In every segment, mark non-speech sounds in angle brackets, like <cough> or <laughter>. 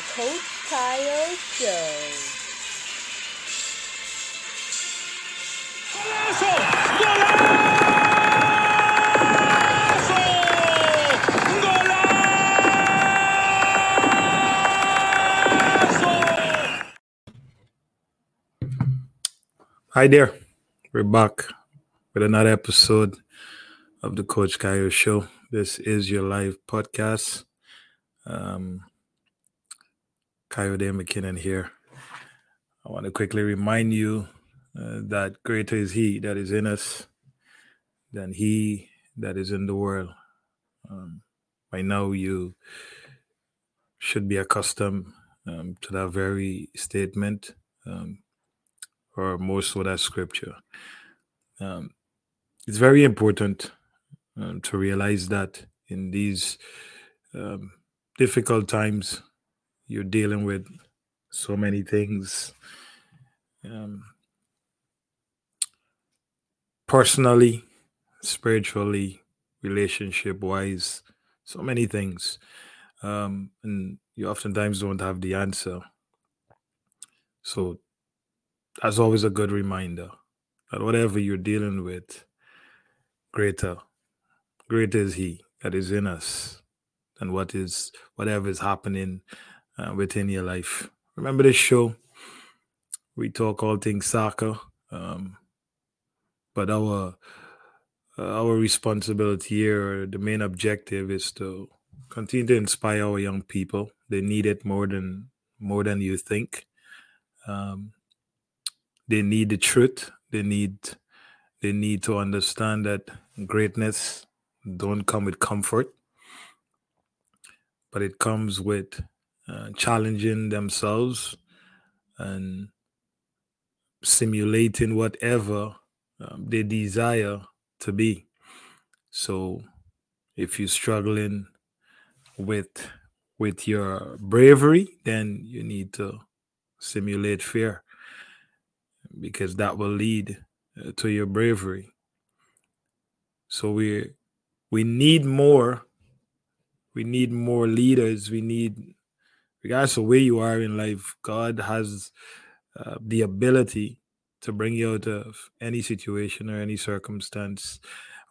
welcome to the Coach Kyle Show. Hi there. We're back with another episode of the Coach Kyle Show. This is your live podcast. Um, Kayode McKinnon here. I want to quickly remind you uh, that greater is He that is in us than He that is in the world. Um, by now, you should be accustomed um, to that very statement, um, or more so that scripture. Um, it's very important um, to realize that in these um, difficult times, you're dealing with so many things um, personally, spiritually, relationship wise, so many things. Um, and you oftentimes don't have the answer. So that's always a good reminder that whatever you're dealing with, greater, greater is He that is in us than what is whatever is happening uh, within your life. Remember this show? We talk all things soccer, um, but our uh, our responsibility here, the main objective, is to continue to inspire our young people. They need it more than more than you think. Um, they need the truth. They need they need to understand that greatness don't come with comfort, but it comes with uh, challenging themselves and simulating whatever um, they desire to be. So, if you're struggling with with your bravery, then you need to simulate fear because that will lead uh, to your bravery. So we we need more. We need more leaders. We need, regardless of where you are in life, God has uh, the ability to bring you out of any situation or any circumstance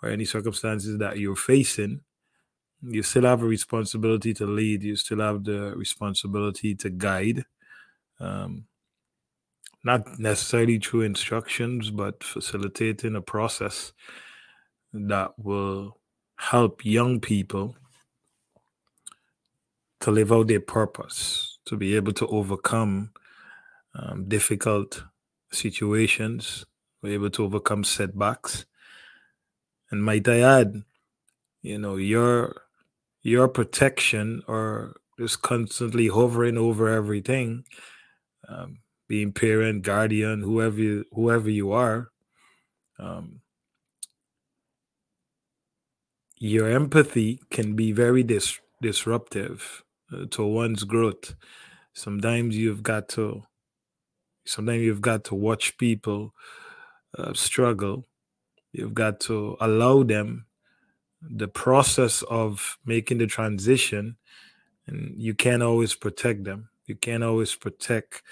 or any circumstances that you're facing. You still have a responsibility to lead. You still have the responsibility to guide. Um, not necessarily through instructions, but facilitating a process that will help young people to live out their purpose, to be able to overcome um, difficult situations, be able to overcome setbacks. And might I add, you know, your your protection or just constantly hovering over everything, um, being parent, guardian, whoever you, whoever you are, um, your empathy can be very dis- disruptive to one's growth. Sometimes you've got to, sometimes you've got to watch people uh, struggle. You've got to allow them the process of making the transition, and you can't always protect them. You can't always protect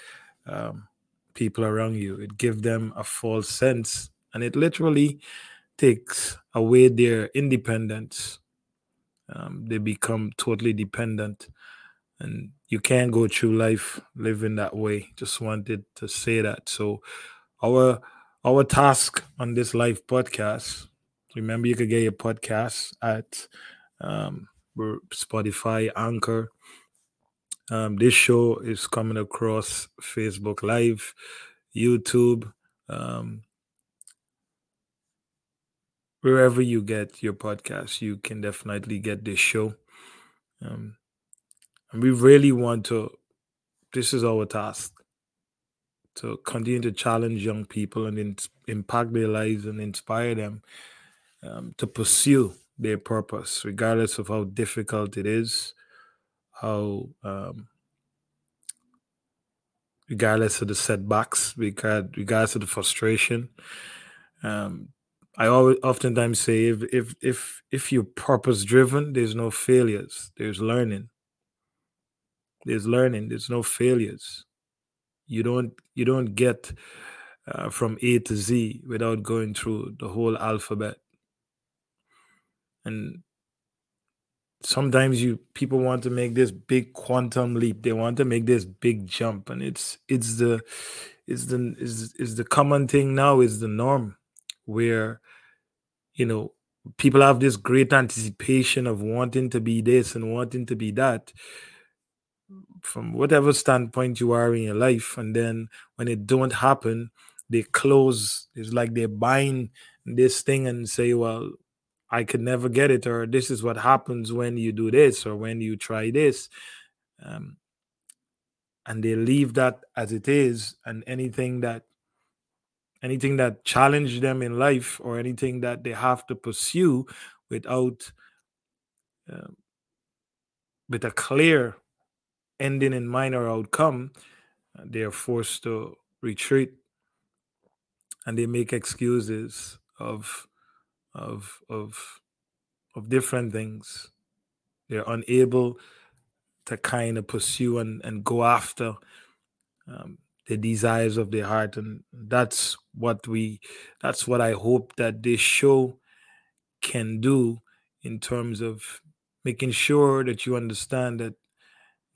um, people around you. It gives them a false sense, and it literally takes away their independence. Um, they become totally dependent, and you can't go through life living that way. Just wanted to say that. So, our our task on this live podcast. Remember, you could get your podcast at um, Spotify, Anchor. Um, this show is coming across Facebook Live, YouTube, um, wherever you get your podcast, you can definitely get this show. Um, and we really want to, this is our task to continue to challenge young people and in, impact their lives and inspire them um, to pursue their purpose, regardless of how difficult it is, how, um, regardless of the setbacks, regardless of the frustration. Um, I always oftentimes say if if if if you're purpose driven, there's no failures. There's learning. there's learning there's no failures you don't you don't get uh, from a to z without going through the whole alphabet and sometimes you people want to make this big quantum leap they want to make this big jump and it's it's the it's the is is the common thing now is the norm where you know people have this great anticipation of wanting to be this and wanting to be that. From whatever standpoint you are in your life and then when it don't happen they close. It's like they're buying this thing and say well i could never get it or this is what happens when you do this or when you try this. Um, and they leave that as it is and anything that anything that challenge them in life or anything that they have to pursue without uh, with a clear ending in mind or outcome uh, they are forced to retreat. And they make excuses of of of of different things. They're unable to kind of pursue and, and go after um, the desires of their heart and that's what we that's what i hope that this show can do in terms of making sure that you understand that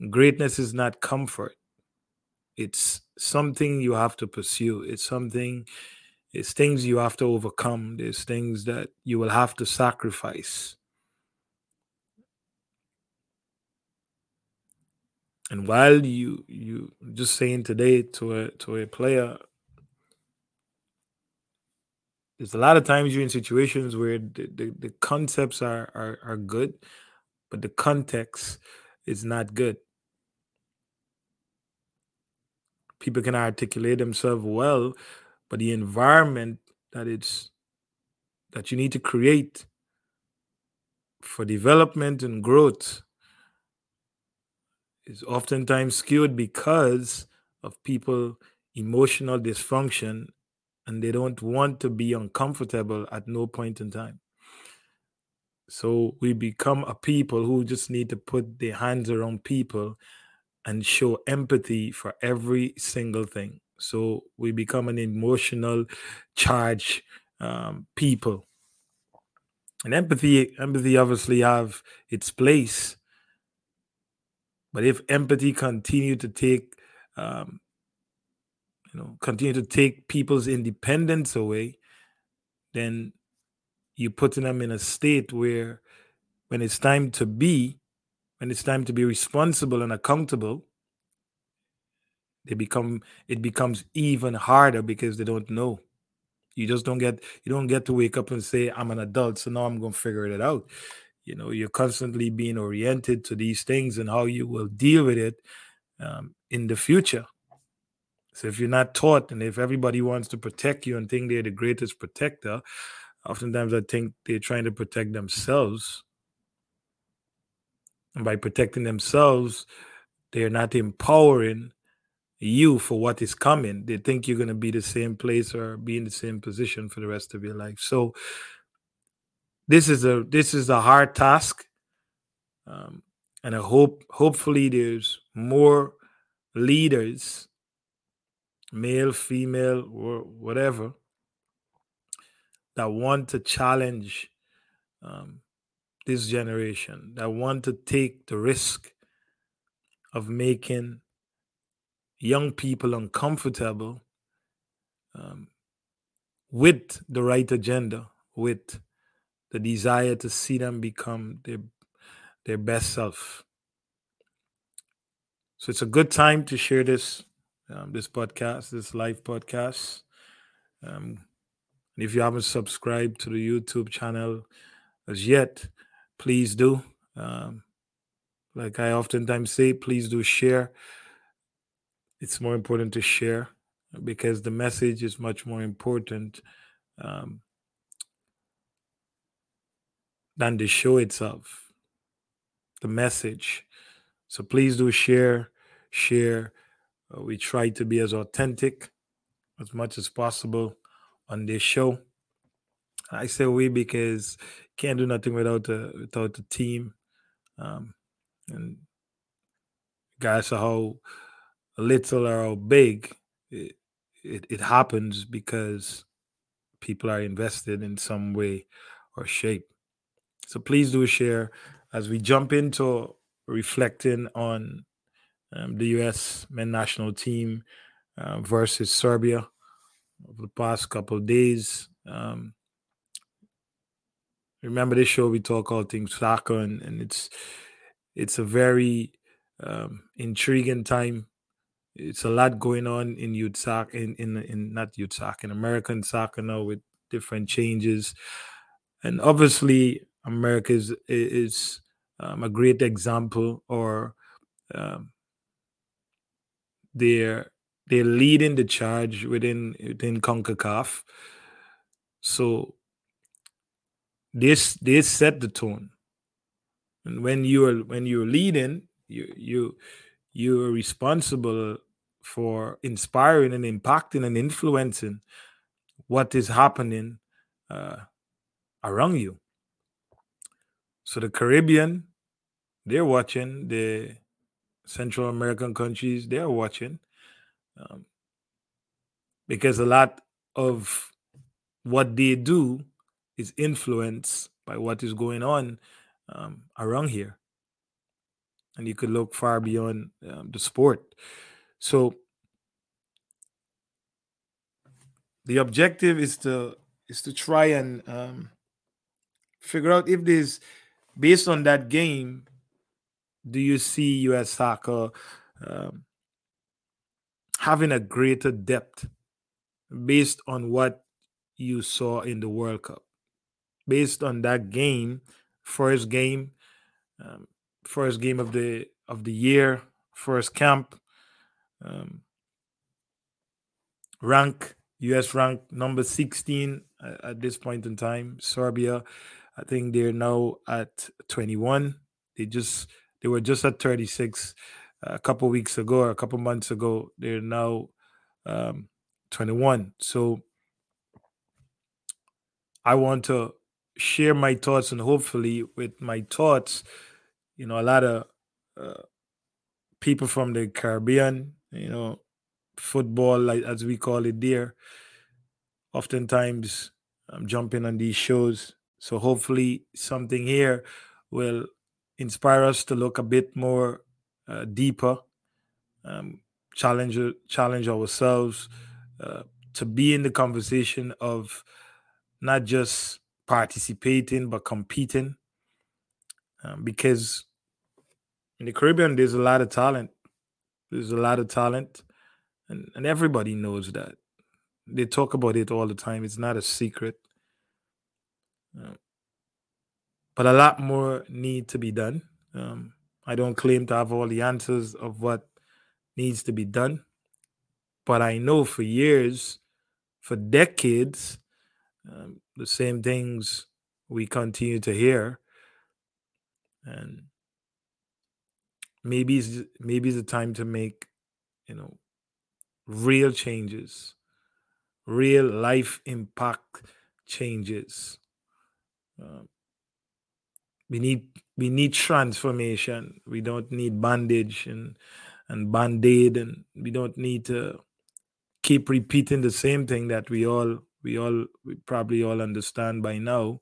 greatness is not comfort. It's something you have to pursue. It's something it's things you have to overcome. There's things that you will have to sacrifice and while you you just saying today to a to a player there's a lot of times you're in situations where the, the, the concepts are, are are good but the context is not good. People can articulate themselves well but the environment that it's that you need to create for development and growth is oftentimes skewed because of people emotional dysfunction and they don't want to be uncomfortable at no point in time. So we become a people who just need to put their hands around people and show empathy for every single thing. So we become an emotional charge um, people. And empathy empathy obviously have its place but if empathy continue to take, um, you know, continue to take people's independence away, then you're putting them in a state where, when it's time to be, when it's time to be responsible and accountable, they become it becomes even harder because they don't know. You just don't get you don't get to wake up and say, I'm an adult, so now I'm gonna figure it out you know you're constantly being oriented to these things and how you will deal with it um, in the future. So if you're not taught and if everybody wants to protect you and think they're the greatest protector oftentimes i think they're trying to protect themselves. And by protecting themselves they're not empowering you for what is coming. They think you're going to be the same place or be in the same position for the rest of your life. So this is a this is a hard task um, and i hope hopefully there's more leaders male female or whatever that want to challenge um, this generation that want to take the risk of making young people uncomfortable um, with the right agenda with the desire to see them become their their best self. So it's a good time to share this um, this podcast, this live podcast. Um, and if you haven't subscribed to the YouTube channel as yet, please do. Um, like I oftentimes say, please do share. It's more important to share because the message is much more important um, than the show itself, the message. So please do share, share. Uh, we try to be as authentic as much as possible on this show. I say we because can't do nothing without the without the team, um, and guys of how little or how big, it, it, it happens because people are invested in some way or shape. So please do share as we jump into reflecting on um, the U.S. men national team uh, versus Serbia over the past couple of days. Um, remember this show we talk all things soccer and, and it's it's a very um, intriguing time it's a lot going on in youth soccer in, in in not youth soccer in american soccer now with different changes and obviously america is is um, a great example or um, they're they're leading the charge within within CONCACAF. So this this set the tone. And when you're when you're leading, you you you're responsible for inspiring and impacting and influencing what is happening uh, around you. So the Caribbean, they're watching. The Central American countries, they're watching. Um, because a lot of what they do is influenced by what is going on um, around here. And you could look far beyond um, the sport. So the objective is to is to try and um, figure out if there's based on that game do you see us soccer um, having a greater depth based on what you saw in the World Cup? Based on that game, first game, um, first game of the of the year, first camp, um, rank U.S. rank number 16 uh, at this point in time. Serbia, I think they're now at 21. They just they were just at 36 uh, a couple weeks ago or a couple months ago. They're now um, 21. So I want to share my thoughts and hopefully with my thoughts, you know, a lot of uh, people from the Caribbean, you know, football, like as we call it there, oftentimes I'm jumping on these shows. So hopefully something here will inspire us to look a bit more uh, deeper, um, challenge challenge ourselves uh, to be in the conversation of not just participating but competing. Um, because in the Caribbean, there's a lot of talent. There's a lot of talent, and, and everybody knows that. They talk about it all the time. It's not a secret. Uh, but a lot more need to be done. Um, I don't claim to have all the answers of what needs to be done, but I know for years, for decades, um, the same things we continue to hear, and maybe it's, maybe it's the time to make, you know, real changes, real life impact changes. Um, we need we need transformation. We don't need bandage and and band-aid and we don't need to keep repeating the same thing that we all we all we probably all understand by now.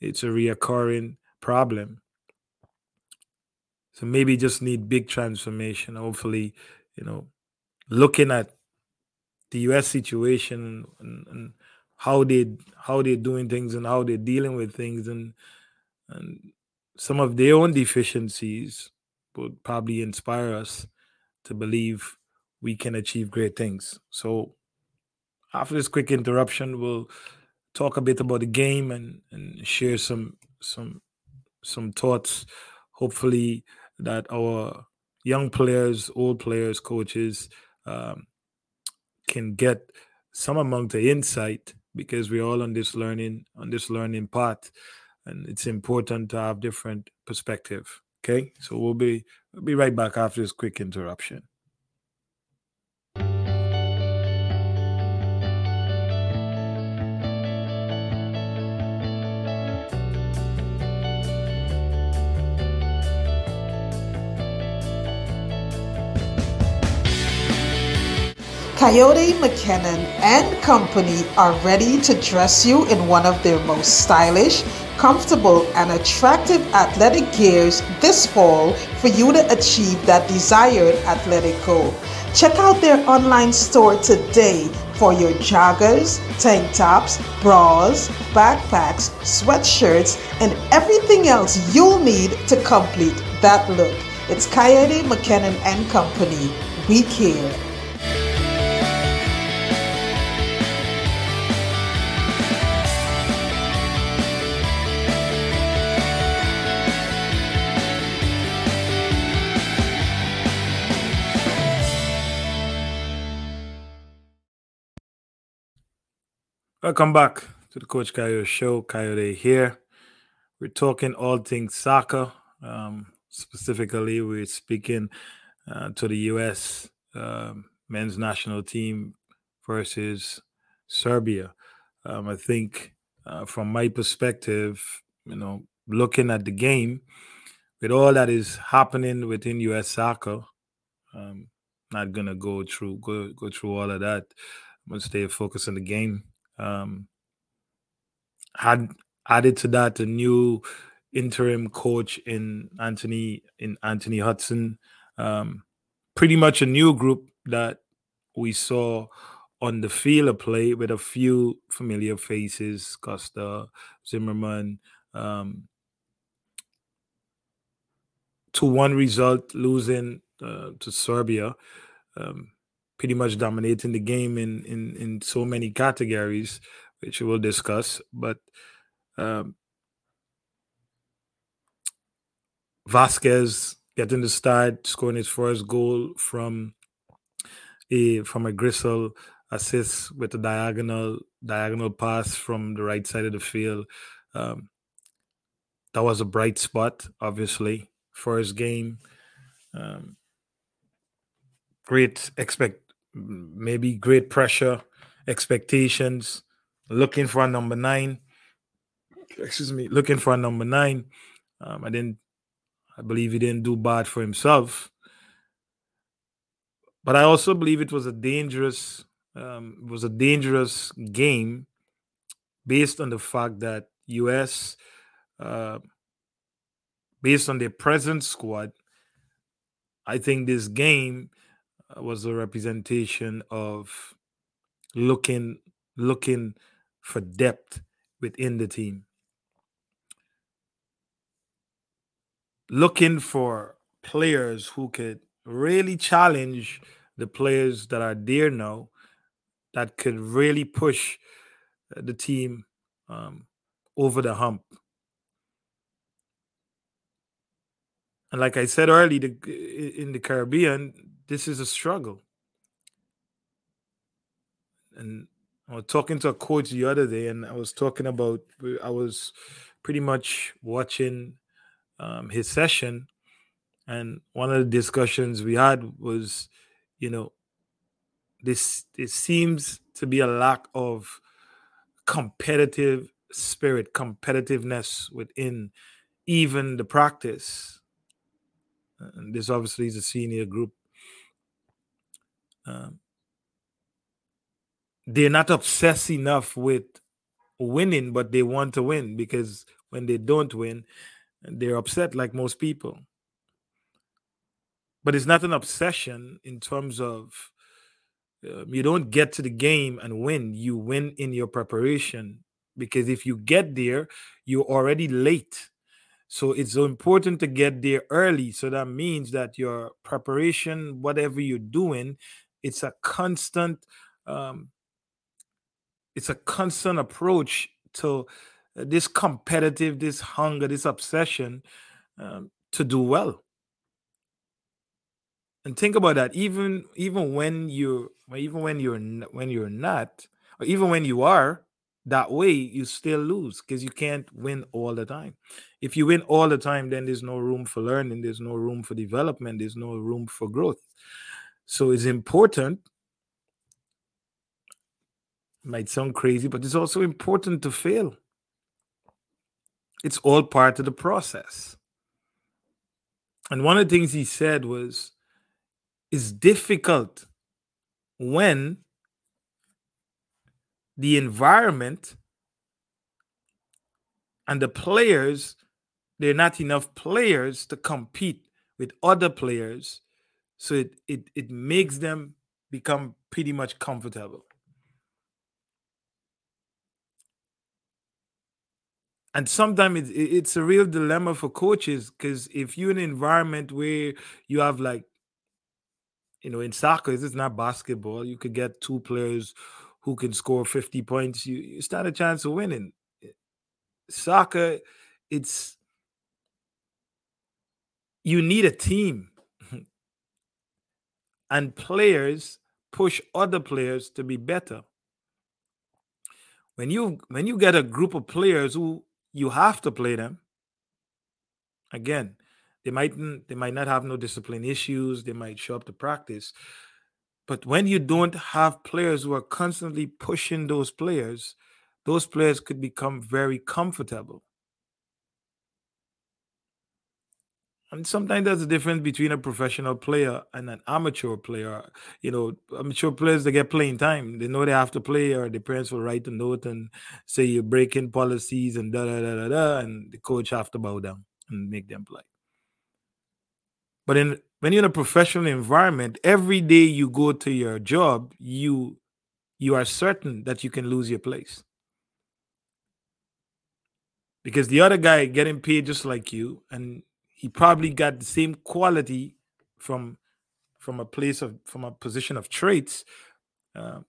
It's a reoccurring problem. So maybe just need big transformation. Hopefully, you know, looking at the US situation and, and how they how they're doing things and how they're dealing with things and and some of their own deficiencies would probably inspire us to believe we can achieve great things. So, after this quick interruption, we'll talk a bit about the game and, and share some some some thoughts. Hopefully, that our young players, old players, coaches um, can get some amount of insight because we're all on this learning on this learning path and it's important to have different perspective. Okay, so we'll be we'll be right back after this quick interruption. Kayode McKinnon and Company are ready to dress you in one of their most stylish, comfortable, and attractive athletic gears this fall for you to achieve that desired athletic goal. Check out their online store today for your joggers, tank tops, bras, backpacks, sweatshirts, and everything else you'll need to complete that look. It's Kayode McKinnon and Company. We care. Welcome back to the Coach Kayode Show. Kayode here. We're talking all things soccer. Um, specifically, we're speaking uh, to the U.S. Um, men's national team versus Serbia. Um, I think, uh, from my perspective, you know, looking at the game, with all that is happening within U.S. soccer, um, not gonna go through go go through all of that. I'm gonna stay focused on the game. Um, had added to that a new interim coach in Anthony in Anthony Hudson. Um, pretty much a new group that we saw on the field of play with a few familiar faces: Acosta, Zimmerman. Um, to one result, losing uh, to Serbia. Um, pretty much dominating the game in in in so many categories, which we'll discuss. But um, Vazquez getting the start, scoring his first goal from a from a Gressel assist with a diagonal diagonal pass from the right side of the field. Um, that was a bright spot, obviously. First game, um, great expect maybe great pressure, expectations, looking for a number nine. Excuse me, looking for a number nine. Um, I didn't, I believe he didn't do bad for himself. But I also believe it was a dangerous, um, was a dangerous game based on the fact that US, uh, based on their present squad, I think this game was a representation of looking looking for depth within the team. Looking for players who could really challenge the players that are there now that could really push uh, the team um, over the hump. And like i said earlier the, in the caribbean this is a struggle. And I was talking to a coach the other day, and I was talking about I was pretty much watching um, his session, and one of the discussions we had was, you know, this it seems to be a lack of competitive spirit, competitiveness within even the practice. And this obviously is a senior group um, they're not obsessed enough with winning, but they want to win because when they don't win, they're upset like most people. But it's not an obsession in terms of um, you don't get to the game and win. You win in your preparation because if you get there, you're already late. So it's so important to get there early. So that means that your preparation, whatever you're doing, it's a constant um, it's a constant approach to uh, this competitive this hunger this obsession um, to do well. And think about that even even when you're even when you're when you're not or even when you are that way you still lose because you can't win all the time. If you win all the time then there's no room for learning there's no room for development there's no room for growth so it's important. Might sound crazy, but it's also important to fail. It's all part of the process. And one of the things he said was it's difficult when the environment and the players there are not enough players to compete with other players so it it, it makes them become pretty much comfortable. And sometimes it's, it's a real dilemma for coaches because if you're in an environment where you have like you know in soccer it's not basketball you could get two players who can score 50 points you, you stand a chance of winning. Eh, soccer it's you need a team and players push other players to be better when you when you get a group of players who you have to play them. Again, they might they might not have no discipline issues. They might show up to practice, but when you don't have players who are constantly pushing those players, those players could become very comfortable. And sometimes there's a difference between a professional player and an amateur player. You know, amateur players they get playing time. They know they have to play, or the parents will write a note and say you're breaking policies and da da da da da, and the coach have to bow down and make them play. But in when you're in a professional environment, every day you go to your job, you you are certain that you can lose your place because the other guy getting paid just like you and he probably got the same quality from from a place of from a position of traits. Uh,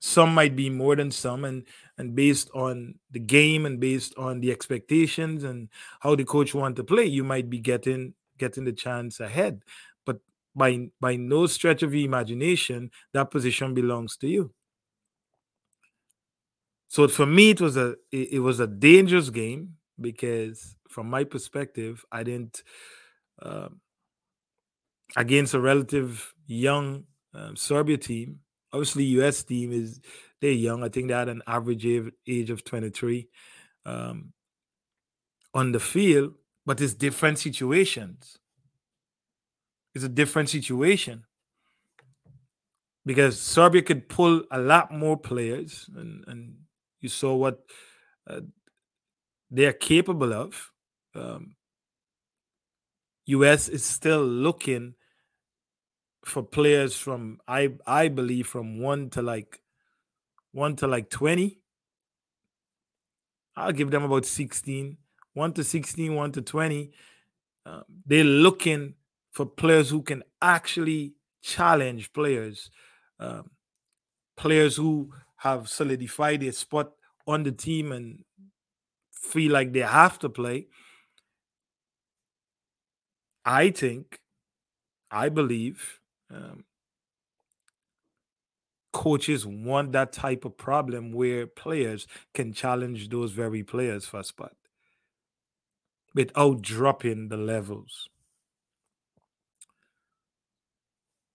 some might be more than some and and based on the game and based on the expectations and how the coach want to play you might be getting getting the chance ahead. But by by no stretch of the imagination that position belongs to you. So for me it was a it, it was a dangerous game because from my perspective, I didn't uh, against a relative young um, Serbia team. Obviously, U.S. team is they're young. I think they had an average age, age of 23 um, on the field, but it's different situations. It's a different situation because Serbia could pull a lot more players, and, and you saw what uh, they are capable of um, US is still looking for players from I I believe from one to like one to like 20. I'll give them about 16, one to 16, one to 20. Um, they're looking for players who can actually challenge players, um, players who have solidified their spot on the team and feel like they have to play I think, I believe, um, coaches want that type of problem where players can challenge those very players for a spot without dropping the levels.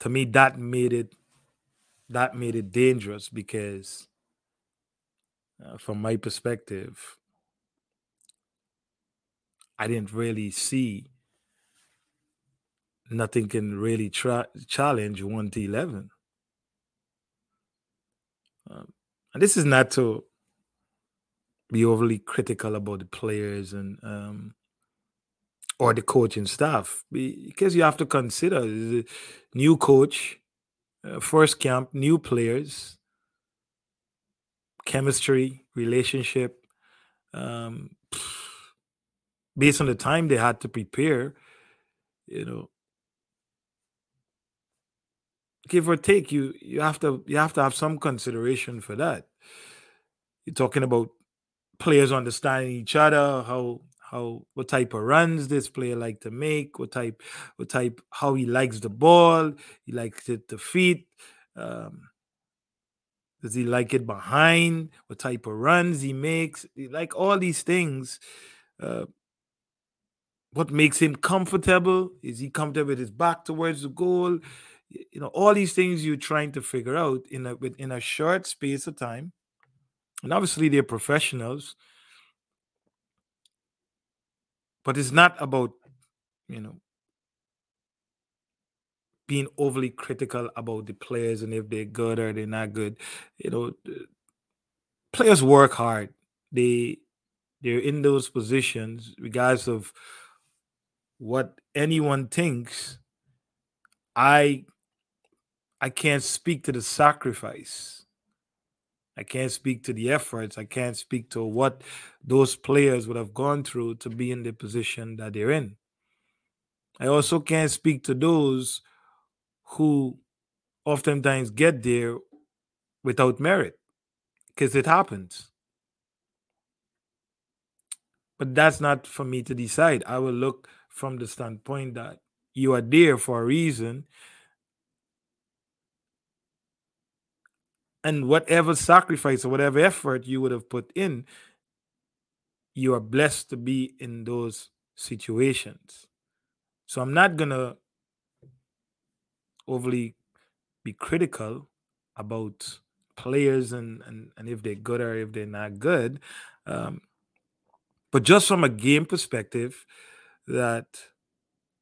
To me, that made it that made it dangerous because, uh, from my perspective, I didn't really see nothing can really challenge 1 to 11. Um, and this is not to be overly critical about the players and um, or the coaching staff because you have to consider the new coach, uh, first camp, new players, chemistry, relationship. Um, <sighs> based on the time they had to prepare, you know, give or take you you have to you have to have some consideration for that. You're talking about players understanding each other how how what type of runs this player like to make what type what type how he likes the ball he likes it to feet um, does he like it behind what type of runs he makes like all these things uh, what makes him comfortable is he comfortable with his back towards the goal you know all these things you're trying to figure out in a within a short space of time and obviously they're professionals but it's not about you know being overly critical about the players and if they're good or they're not good. You know, players work hard. They they're in those positions, regardless of what anyone thinks. I I can't speak to the sacrifice. I can't speak to the efforts. I can't speak to what those players would have gone through to be in the position that they're in. I also can't speak to those who oftentimes get there without merit because it happens. But that's not for me to decide. I will look from the standpoint that you are there for a reason. And whatever sacrifice or whatever effort you would have put in, you are blessed to be in those situations. So I'm not going to overly be critical about players and, and, and if they're good or if they're not good. Um, but just from a game perspective, that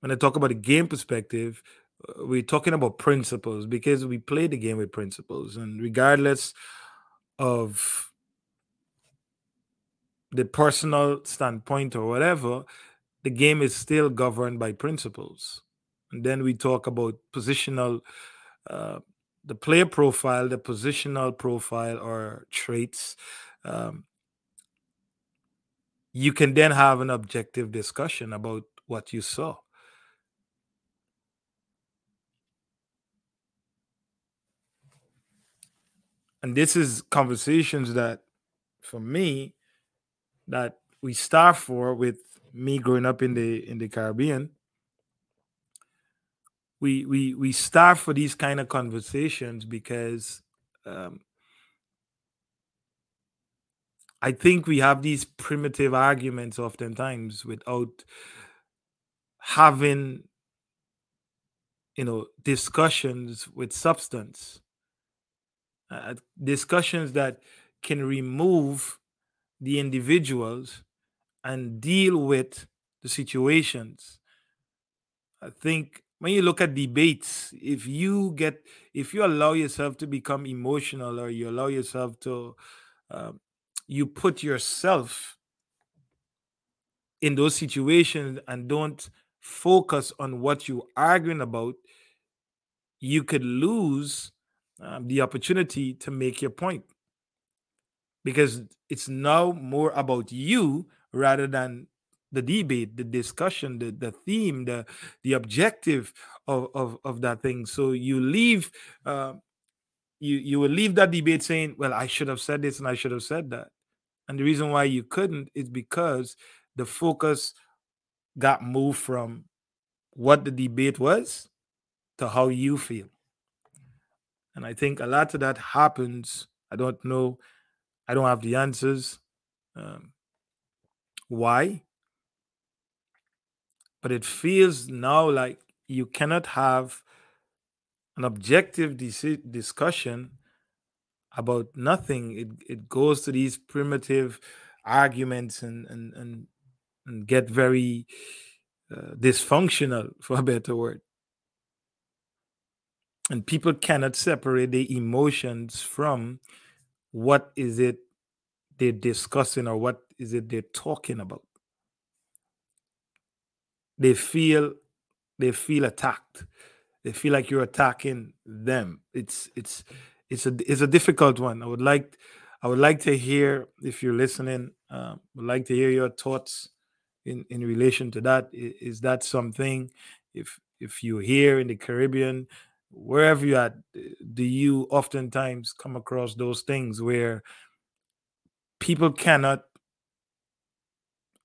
when I talk about a game perspective, we're talking about principles because we play the game with principles. And regardless of the personal standpoint or whatever, the game is still governed by principles. And then we talk about positional, uh, the player profile, the positional profile or traits. Um, you can then have an objective discussion about what you saw. And this is conversations that, for me, that we start for with me growing up in the in the Caribbean, we we we start for these kind of conversations because um, I think we have these primitive arguments oftentimes without having you know discussions with substance uh, discussions that can remove the individuals and deal with the situations. I think when you look at debates, if you get, if you allow yourself to become emotional or you allow yourself to, um, you put yourself in those situations and don't focus on what you're arguing about, you could lose um, the opportunity to make your point because it's now more about you rather than the debate, the discussion, the, the theme, the the objective of, of, of that thing. So you leave uh, you you will leave that debate saying, Well, I should have said this and I should have said that. And the reason why you couldn't is because the focus got moved from what the debate was to how you feel. And I think a lot of that happens. I don't know. I don't have the answers. Um, why? But it feels now like you cannot have an objective dis- discussion about nothing. It it goes to these primitive arguments and and and, and get very uh, dysfunctional, <laughs> for a better word. And people cannot separate the emotions from what is it they're discussing or what is it they're talking about. They feel they feel attacked. They feel like you're attacking them. It's it's it's a it's a difficult one. I would like i would like to hear if you're listening um, would like to hear your thoughts in in relation to that. Is, is that something if if you're here in the caribbean wherever you're at do you oftentimes come across those things where people cannot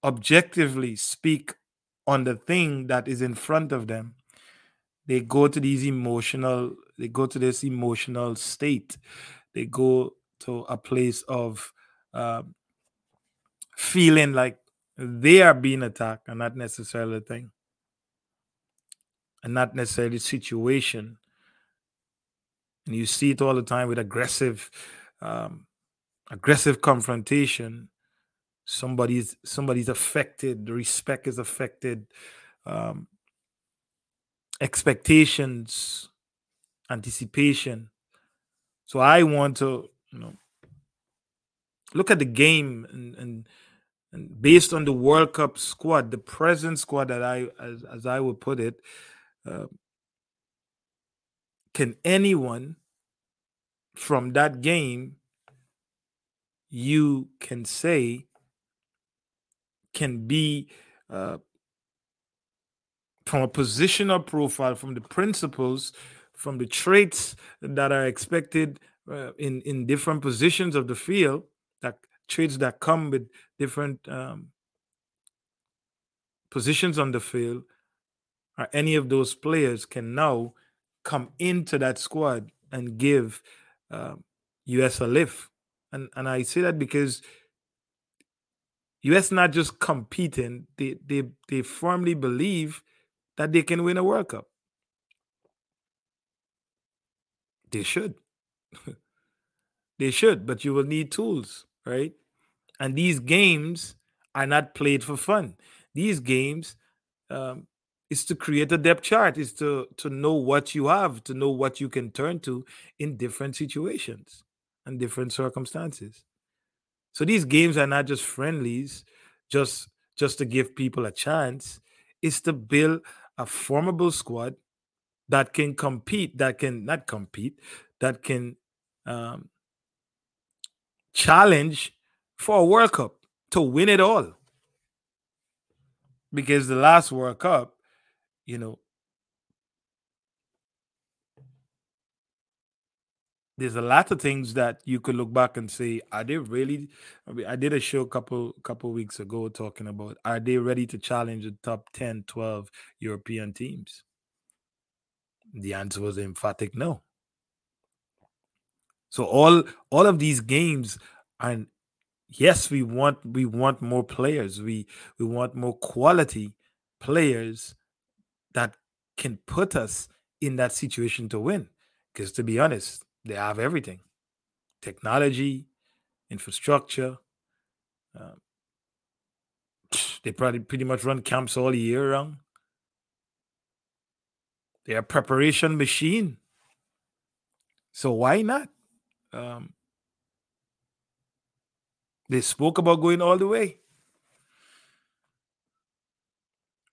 objectively speak on the thing that is in front of them? They go to these emotional they go to this emotional state. They go to a place of uh, feeling like they are being attacked and not necessarily the thing and not necessarily situation and you see it all the time with aggressive um, aggressive confrontation somebody's somebody's affected the respect is affected um, expectations, anticipation. So I want to, you know, look at the game and, and and based on the World Cup squad, the present squad that I, as, as I would put it, uh, can anyone from that game you can say can be uh, from a positional profile, from the principles, from the traits that are expected uh, in in different positions of the field, that traits that come with different um, positions on the field, or any of those players can now come into that squad and give uh, US a lift. And and I say that because US not just competing, they they they firmly believe that they can win a World Cup. They should. <laughs> they should, but you will need tools, right? And these games are not played for fun. These games um, is to create a depth chart, is to to know what you have, to know what you can turn to in different situations and different circumstances. So these games are not just friendlies, just just to give people a chance. It's to build a formidable squad that can compete, that can not compete, that can um, challenge for a World Cup to win it all. Because the last World Cup, you know, there's a lot of things that you could look back and say, are they really? I, mean, I did a show a couple couple weeks ago talking about are they ready to challenge the top 10, 12 European teams? The answer was emphatic no. So all all of these games and yes, we want we want more players. We we want more quality players that can put us in that situation to win. Because to be honest, they have everything technology, infrastructure. Uh, <sniffs> they probably pretty much run camps all year round. They're a preparation machine. So why not? Um, they spoke about going all the way.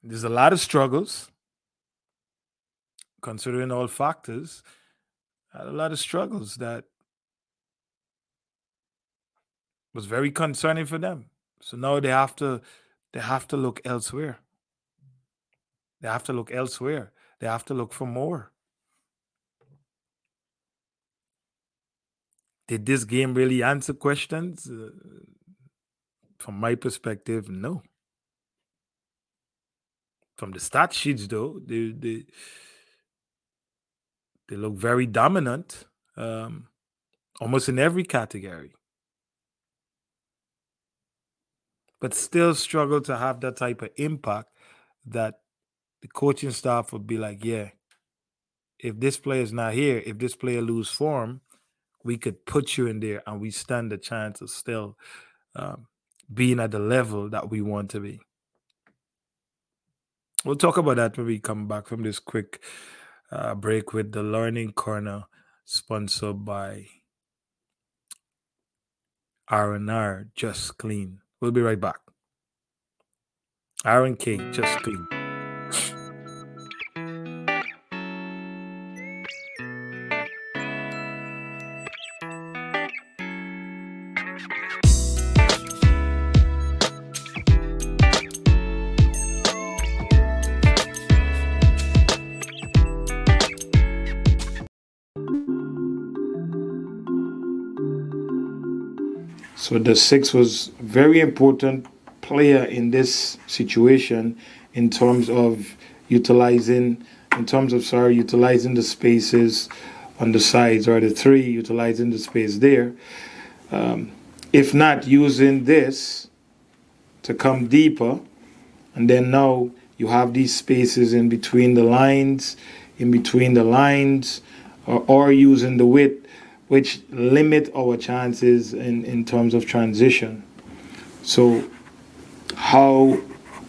There's a lot of struggles, considering all factors had a lot of struggles that was very concerning for them. So now they have to they have to look elsewhere. They have to look elsewhere. They have to look for more. Did this game really answer questions? Uh, from my perspective, no. From the stat sheets, though, they, they they look very dominant, um, almost in every category. But still struggle to have that type of impact that the coaching staff would be like, yeah, if this player is not here, if this player lose form, we could put you in there and we stand a chance of still um, being at the level that we want to be. We'll talk about that when we come back from this quick uh, break with the Learning Corner, sponsored by R&R Just Clean. We'll be right back. R&K Just Clean. <laughs> So the six was very important player in this situation in terms of utilizing, in terms of sorry, utilizing the spaces on the sides or the three utilizing the space there. Um, if not using this to come deeper, and then now you have these spaces in between the lines, in between the lines, or, or using the width which limit our chances in, in terms of transition. So how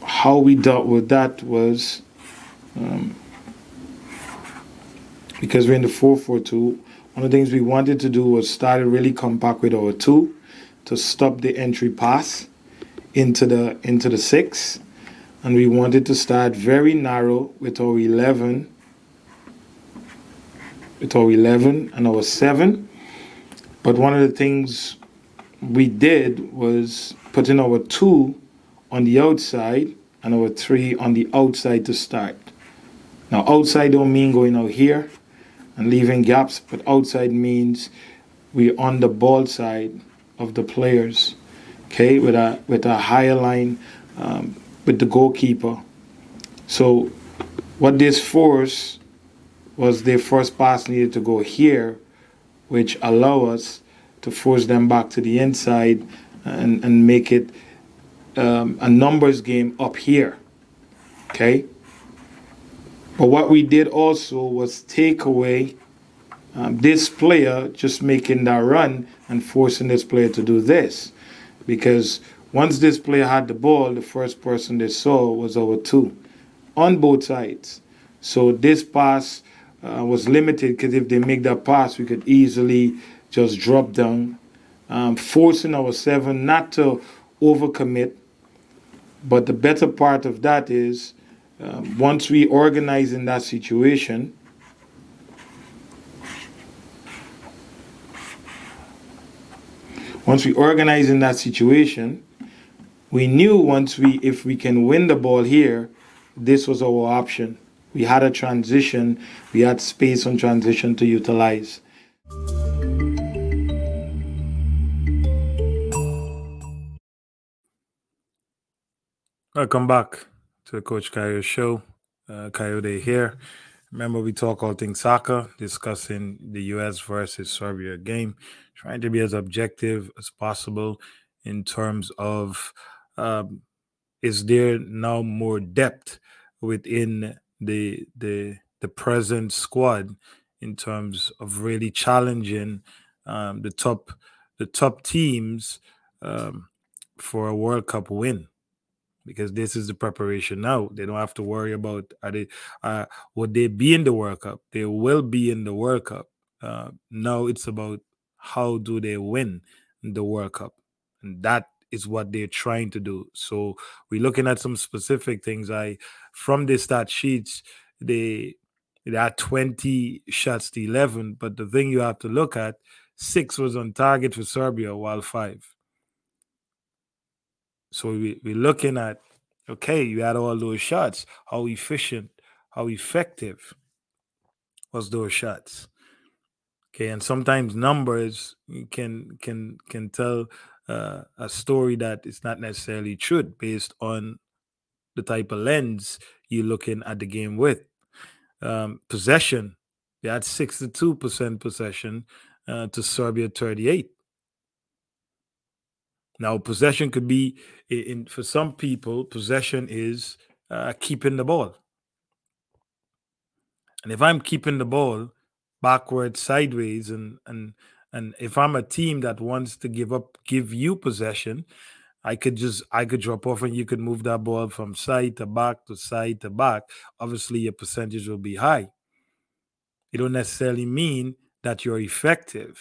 how we dealt with that was um, because we're in the 4-4-2. One of the things we wanted to do was start really compact with our two to stop the entry pass into the into the six, and we wanted to start very narrow with our 11, with our 11 and our seven. But one of the things we did was putting our two on the outside and our three on the outside to start. Now, outside don't mean going out here and leaving gaps, but outside means we're on the ball side of the players, okay, with a with a higher line um, with the goalkeeper. So, what this force was their first pass needed to go here, which allow us to force them back to the inside and, and make it um, a numbers game up here. Okay? But what we did also was take away um, this player just making that run and forcing this player to do this. Because once this player had the ball, the first person they saw was our two on both sides. So this pass uh, was limited because if they make that pass, we could easily just drop down, um, forcing our seven not to overcommit. But the better part of that is um, once we organize in that situation, once we organize in that situation, we knew once we if we can win the ball here, this was our option. We had a transition, we had space on transition to utilize. Welcome back to the Coach Kayo show. Uh, Kayode here. Remember, we talk all things soccer, discussing the U.S. versus Serbia game, trying to be as objective as possible in terms of um, is there now more depth within the the the present squad in terms of really challenging um, the top the top teams um, for a World Cup win because this is the preparation now. They don't have to worry about are they uh, would they be in the World Cup? They will be in the World Cup. Uh, now it's about how do they win the World Cup, and that is what they're trying to do. So we're looking at some specific things. I from the stat sheets they they had 20 shots to 11, but the thing you have to look at six was on target for Serbia, while five so we, we're looking at okay, you had all those shots. How efficient, how effective was those shots? Okay, and sometimes numbers can can can tell uh, a story that is not necessarily true based on the type of lens you're looking at the game with. Um, possession, they had 62% possession uh, to Serbia 38. Now, possession could be in for some people. Possession is uh, keeping the ball, and if I'm keeping the ball backwards, sideways, and and and if I'm a team that wants to give up, give you possession, I could just I could drop off and you could move that ball from side to back to side to back. Obviously, your percentage will be high. It don't necessarily mean that you're effective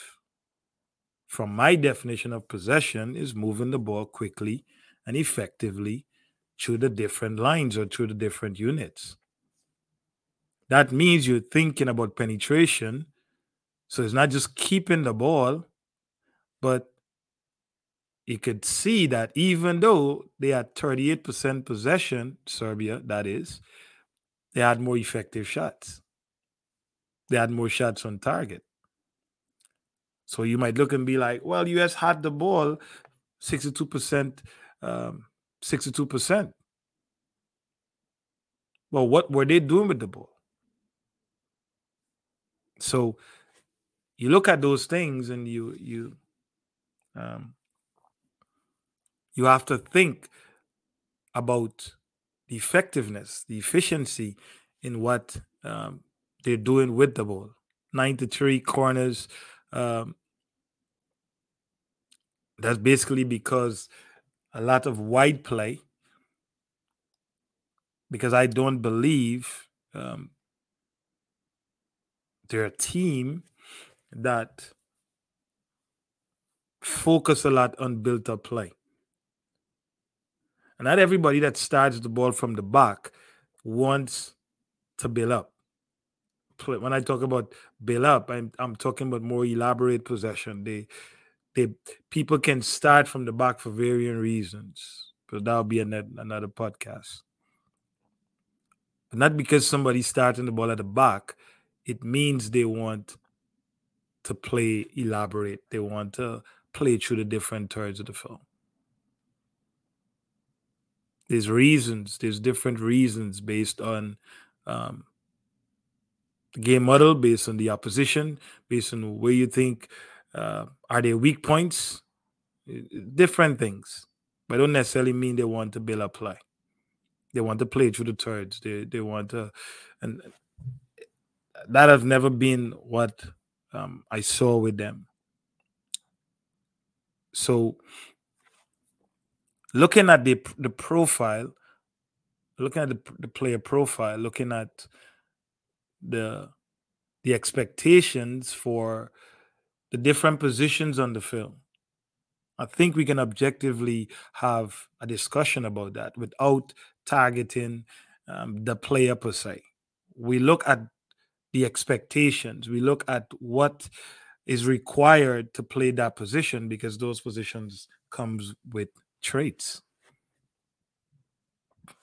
from my definition of possession is moving the ball quickly and effectively through the different lines or through the different units. That means you're thinking about penetration. So it's not just keeping the ball, but you could see that even though they had 38% possession, Serbia, that is, they had more effective shots. They had more shots on target. So you might look and be like, well, US had the ball 62%, um, 62%. Well, what were they doing with the ball? So you look at those things and you you um, you have to think about the effectiveness, the efficiency in what um, they're doing with the ball. 93 corners, um, that's basically because a lot of wide play, because I don't believe um, they're a team that focus a lot on built up play. And not everybody that starts the ball from the back wants to build up. When I talk about build up, I'm, I'm talking about more elaborate possession. They they people can start from the back for varying reasons, but that'll be another, another podcast. But not because somebody's starting the ball at the back, it means they want to play elaborate. They want to play through the different thirds of the film. There's reasons, there's different reasons based on um, the game model, based on the opposition, based on where you think uh, are there weak points, different things, but don't necessarily mean they want to build a play. They want to play through the thirds. They they want to, and that has never been what um, I saw with them. So, looking at the the profile, looking at the, the player profile, looking at the the expectations for the different positions on the film. I think we can objectively have a discussion about that without targeting um, the player per se. We look at the expectations, we look at what is required to play that position because those positions comes with traits.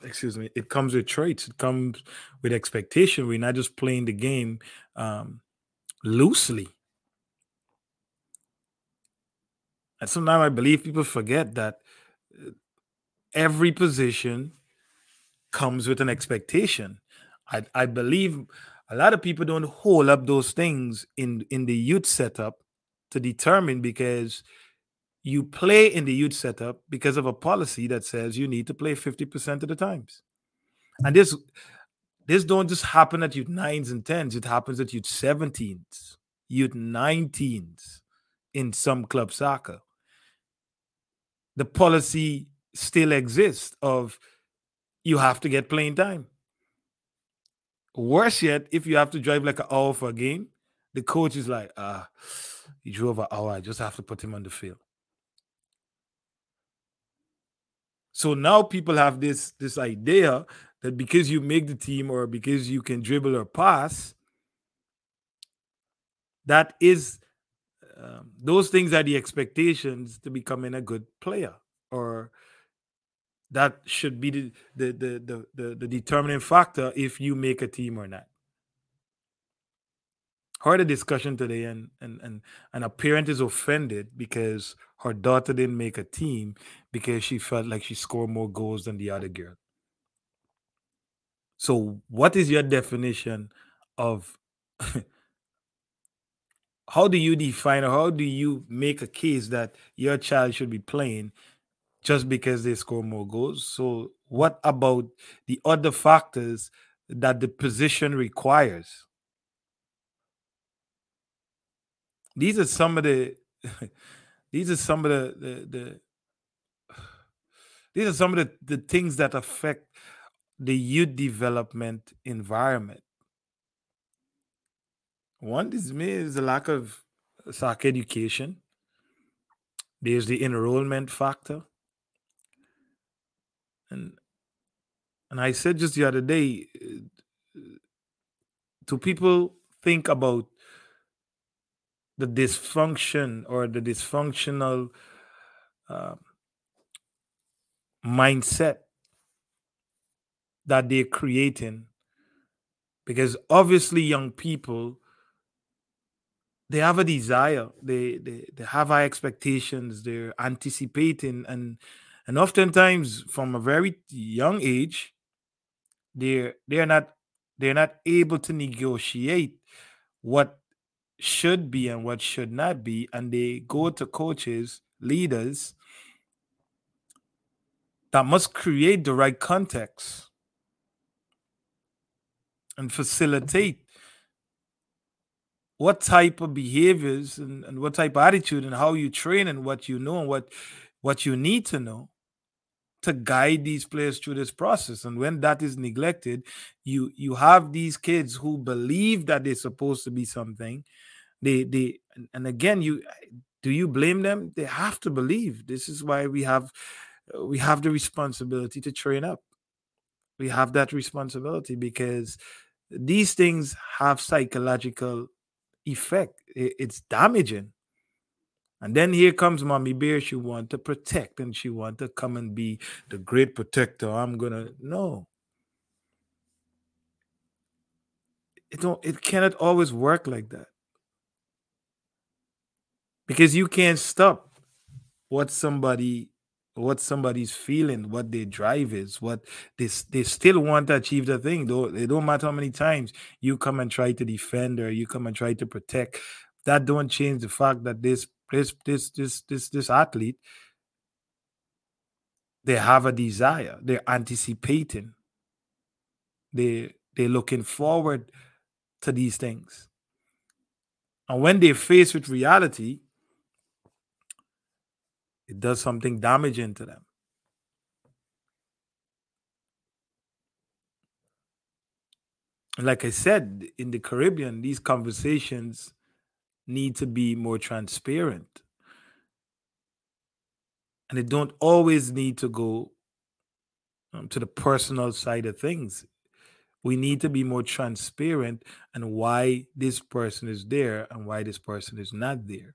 Excuse me it comes with traits. It comes with expectation. We're not just playing the game um, loosely. And sometimes i believe people forget that uh, every position comes with an expectation. I, I believe a lot of people don't hold up those things in in the youth setup to determine because you play in the youth setup because of a policy that says you need to play 50% of the times. And this this don't just happen at youth nines and tens it happens at youth 17s youth 19s in some club soccer. The policy still exists of you have to get playing time Worse yet, if you have to drive like an hour for a game, the coach is like, ah, he drove an hour. I just have to put him on the field. So now people have this this idea that because you make the team or because you can dribble or pass, that is um, those things are the expectations to becoming a good player or that should be the the, the the the the determining factor if you make a team or not. Heard a discussion today, and and and and a parent is offended because her daughter didn't make a team because she felt like she scored more goals than the other girl. So, what is your definition of <laughs> how do you define or how do you make a case that your child should be playing just because they score more goals. So, what about the other factors that the position requires? These are some of the <laughs> these are some of the the, the <sighs> these are some of the, the things that affect the youth development environment. One is me is a lack of uh, soccer education. There's the enrollment factor and and I said just the other day, do people think about the dysfunction or the dysfunctional uh, mindset that they're creating? Because obviously, young people they have a desire, they they, they have high expectations, they're anticipating and and oftentimes from a very young age they're they're not they're not able to negotiate what should be and what should not be and they go to coaches leaders that must create the right context and facilitate what type of behaviors and, and what type of attitude and how you train and what you know and what what you need to know to guide these players through this process. And when that is neglected, you you have these kids who believe that they're supposed to be something. They they and again, you do you blame them? They have to believe. This is why we have we have the responsibility to train up. We have that responsibility because these things have psychological effect. It's damaging. And then here comes mommy bear. She want to protect and she want to come and be the great protector. I'm gonna no. It don't it cannot always work like that. Because you can't stop what somebody what somebody's feeling, what their drive is, what they they still want to achieve the thing. Though it don't matter how many times you come and try to defend or you come and try to protect. That don't change the fact that this this this this this this athlete they have a desire. They're anticipating. They they're looking forward to these things. And when they're faced with reality, it does something damaging to them. Like I said, in the Caribbean, these conversations need to be more transparent. And it don't always need to go um, to the personal side of things. We need to be more transparent and why this person is there and why this person is not there.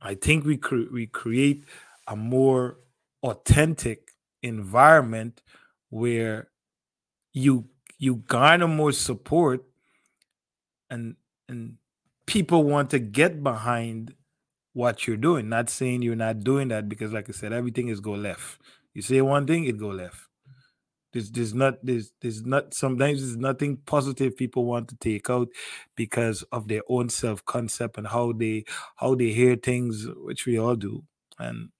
I think we cre- we create a more authentic environment where you you garner more support and and people want to get behind what you're doing not saying you're not doing that because like i said everything is go left you say one thing it go left there's there's not there's there's not sometimes there's nothing positive people want to take out because of their own self-concept and how they how they hear things, which we all do, and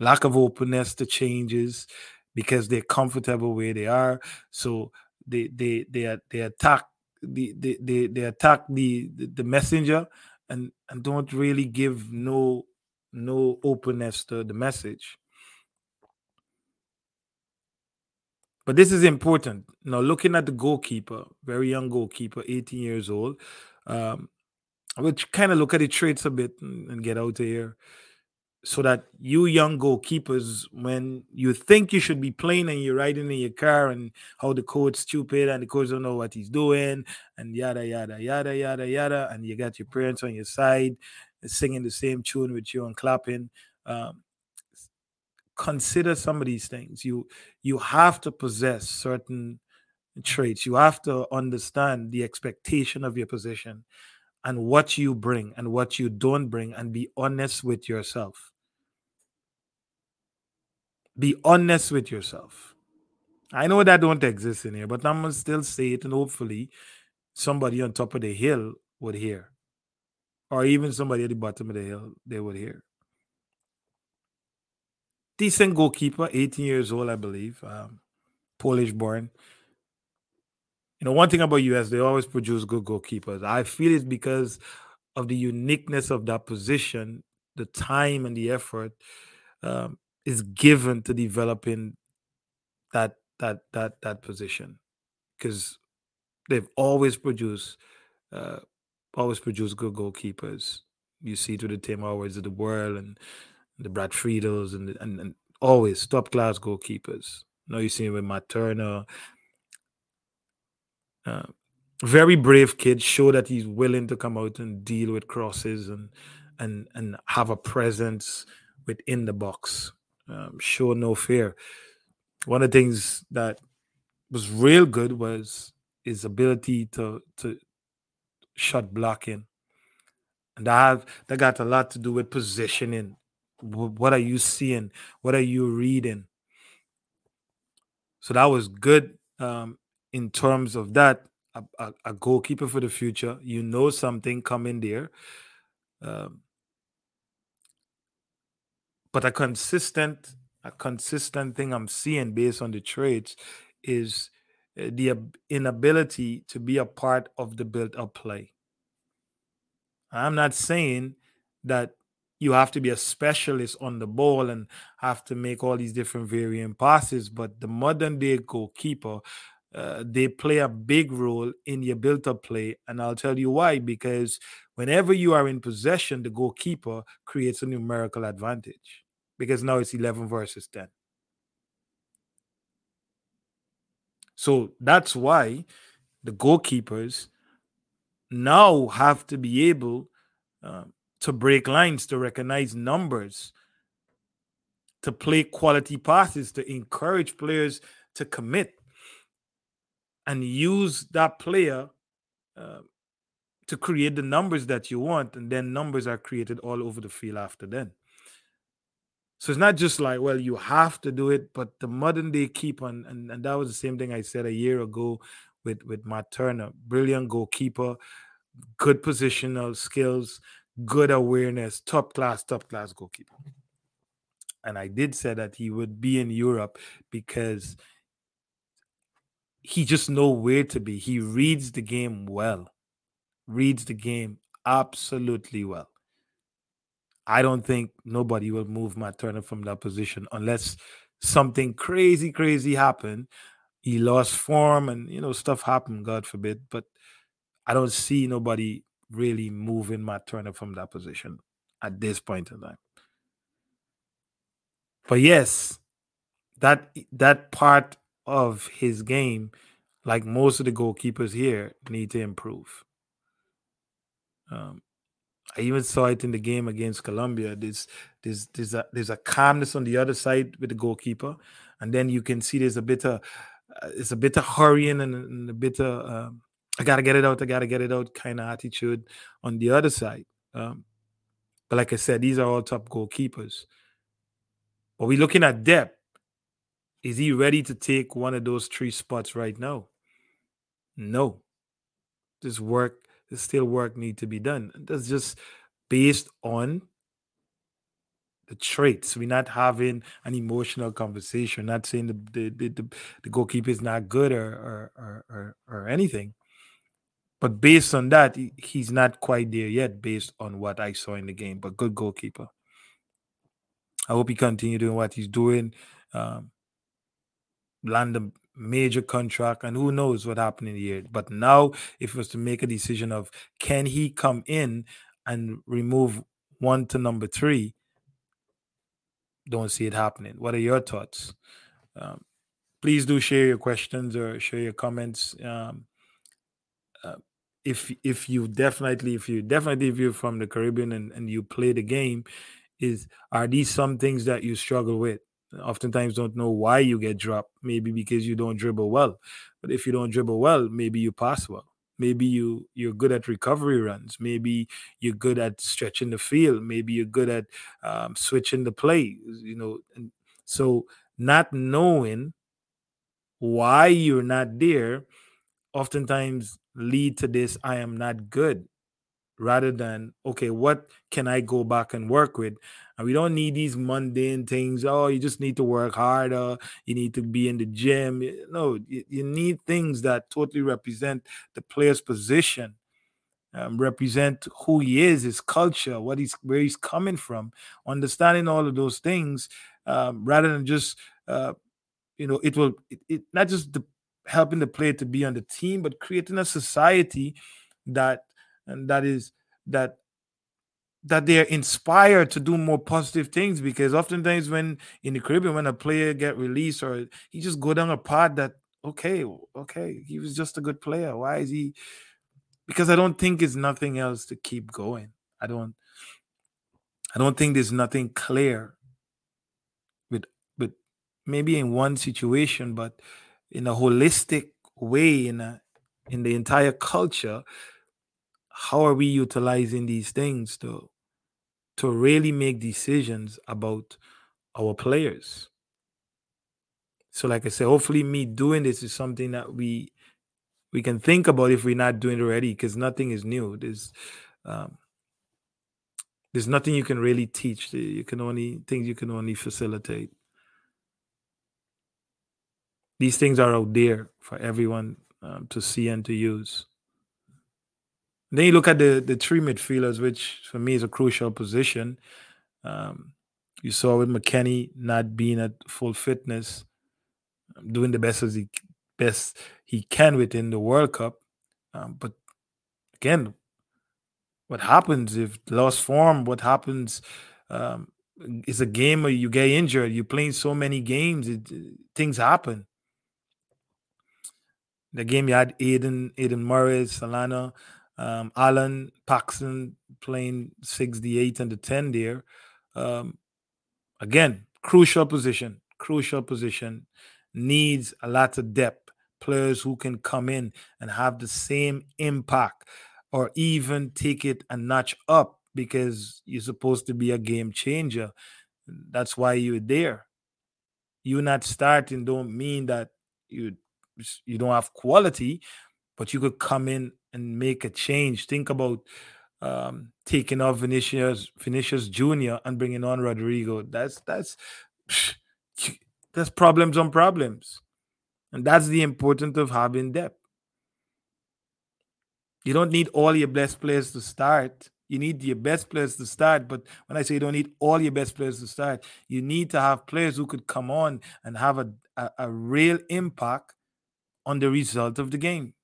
lack of openness to changes because they're comfortable where they are. So they they they they attack the they they, they attack the, the the messenger and and don't really give no no openness to the message But this is important. Now, looking at the goalkeeper, very young goalkeeper, 18 years old, um, which kind of look at the traits a bit and, and get out of here. So that you young goalkeepers, when you think you should be playing and you're riding in your car and how the coach stupid and the coach don't know what he's doing and yada yada yada yada yada, and you got your parents on your side singing the same tune with you and clapping. Um, consider some of these things. You you have to possess certain traits. You have to understand the expectation of your position and what you bring and what you don't bring and be honest with yourself. Be honest with yourself. I know that don't exist in here, but I'm gonna still say it, and hopefully somebody on top of the hill would hear. Or even somebody at the bottom of the hill, they would hear decent goalkeeper, 18 years old, I believe, um, Polish born. You know, one thing about US, they always produce good goalkeepers. I feel it's because of the uniqueness of that position, the time and the effort um, is given to developing that that that that position because they've always produced uh, always produced good goalkeepers. You see to the Tim Howards of the world and the Brad Friedel's and, and, and always top class goalkeepers. Now you see with Matt Turner. Uh, very brave kid, show that he's willing to come out and deal with crosses and and and have a presence within the box. Um, show no fear. One of the things that was real good was his ability to to shot blocking. And that have, that got a lot to do with positioning what are you seeing? What are you reading? So that was good um, in terms of that. A, a, a, goalkeeper for the future. You know something coming there. Um, but a consistent, a consistent thing I'm seeing based on the traits is uh, the inability to be a part of the built-up play. I'm not saying that you have to be a specialist on the ball and have to make all these different varying passes. But the modern day goalkeeper, uh, they play a big role in your built up play. And I'll tell you why because whenever you are in possession, the goalkeeper creates a numerical advantage because now it's 11 versus 10. So that's why the goalkeepers now have to be able um, to break lines, to recognize numbers, to play quality passes, to encourage players to commit and use that player uh, to create the numbers that you want. And then numbers are created all over the field after then. So it's not just like, well, you have to do it, but the modern day keeper, and, and, and that was the same thing I said a year ago with, with Matt Turner. Brilliant goalkeeper, good positional skills, good awareness, top class, top class goalkeeper. And I did say that he would be in Europe because he just know where to be. He reads the game well, reads the game absolutely well. I don't think nobody will move Matt Turner from that position unless something crazy, crazy happened. He lost form and you know stuff happened, God forbid. But I don't see nobody really moving Matt Turner from that position at this point in time. But yes, that that part of his game, like most of the goalkeepers here, need to improve. Um, I even saw it in the game against Colombia. There's there's there's a there's a calmness on the other side with the goalkeeper, and then you can see there's a bit of uh, it's a bit of hurrying and, and a bit of um, I gotta get it out, I gotta get it out kind of attitude on the other side. Um, but like I said, these are all top goalkeepers. But we're looking at depth. Is he ready to take one of those three spots right now? No. This work still work need to be done. That's just based on the traits. We're not having an emotional conversation. Not saying the the, the, the, goalkeeper is not good or or, or or or anything. But based on that, he's not quite there yet, based on what I saw in the game. But good goalkeeper. I hope he continue doing what he's doing. Um, land major contract, and who knows what happened in the year. But now, if it was to make a decision of can he come in and remove one to number three, don't see it happening. What are your thoughts? Um, please do share your questions or share your comments. Um, uh, if if you definitely if you definitely if you're from the Caribbean and, and you play the game, is are these some things that you struggle with? Oftentimes don't know why you get dropped. Maybe because you don't dribble well. But if you don't dribble well, maybe you pass well. Maybe you you're good at recovery runs. Maybe you're good at stretching the field. Maybe you're good at um, switching the play. You know, and so not knowing why you're not there, oftentimes lead to this. I am not good rather than okay what can i go back and work with and we don't need these mundane things oh you just need to work harder you need to be in the gym. No you, need things that totally represent the player's position um, represent who he is his culture what he's where he's coming from understanding all of those things um, rather than just uh, you know it will it, it not just the, helping the player to be on the team but creating a society that and that is that that they're inspired to do more positive things because oftentimes when in the Caribbean when a player get released or he just go down a path that okay okay he was just a good player. Why is he? Because I don't think it's nothing else to keep going. I don't I don't think there's nothing clear with with maybe in one situation but in a holistic way in a in the entire culture how are we utilizing these things to to really make decisions about our players. So like i said hopefully me doing this is something that we we can think about if we're not doing it already because nothing is new. There's um there's nothing you can really teach. You can only things you can only facilitate. These things are out there for everyone um, to see and to use then you look at the the three midfielders, which for me is a crucial position. Um, you saw with McKennie not being at full fitness, um, doing the best as he best he can within the World Cup. Um, but again, what happens if lost form? What happens um, is a game where you get injured. You're playing so many games, it, things happen. The game you had Aiden, Aidan Morris, Solana, um, Alan Paxson playing six, the eight, and the ten there. Um, again, crucial position, crucial position needs a lot of depth. Players who can come in and have the same impact or even take it a notch up because you're supposed to be a game changer. That's why you're there. You not starting don't mean that you you don't have quality, but you could come in and make a change. Think about um, taking off Vinicius Vinicius Junior and bringing on Rodrygo. That's that's <sighs> that's problems on problems, and that's the importance of having depth. You don't need all your best players to start. You need your best players to start. But when I say you don't need all your best players to start, you need to have players who could come on and have a, a, a real impact on the result of the game.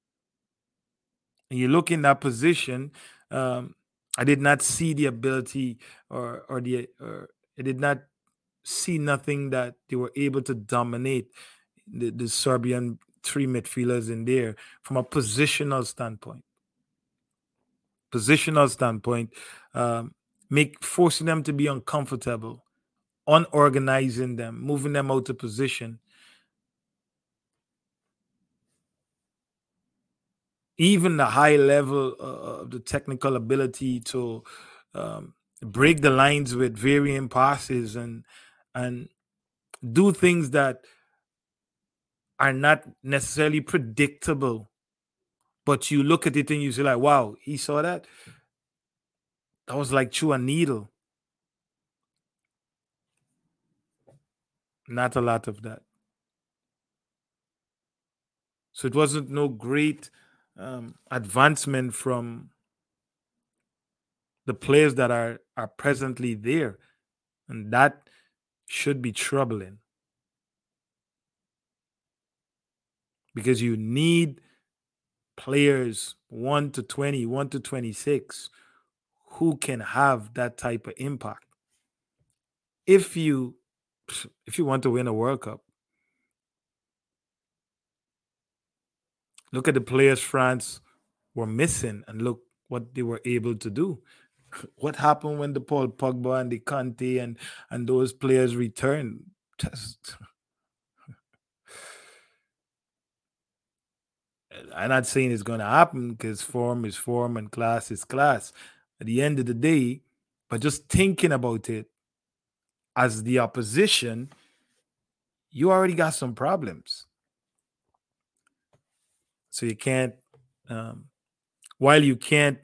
And you look in that position, um, I did not see the ability or or the or I did not see nothing that they were able to dominate the, the Serbian three midfielders in there from a positional standpoint. Positional standpoint, um, make forcing them to be uncomfortable, unorganizing them, moving them out of position. Even the high level uh, of the technical ability to um, break the lines with varying passes and and do things that are not necessarily predictable but you look at it and you say like wow he saw that? That was like through a needle. Not a lot of that. So it wasn't no great um, advancement from the players that are are presently there. And that should be troubling. Because you need players 1 to 20 1 to 26 who can have that type of impact. If you if you want to win a world cup look at the players france were missing and look what they were able to do <laughs> what happened when the Paul Pogba and the Kanté and and those players returned? Just, <laughs> I'm not saying it's going to happen because form is form and class is class. At the end of the day, but just thinking about it as the opposition, you already got some problems. So you can't, um, while you can't,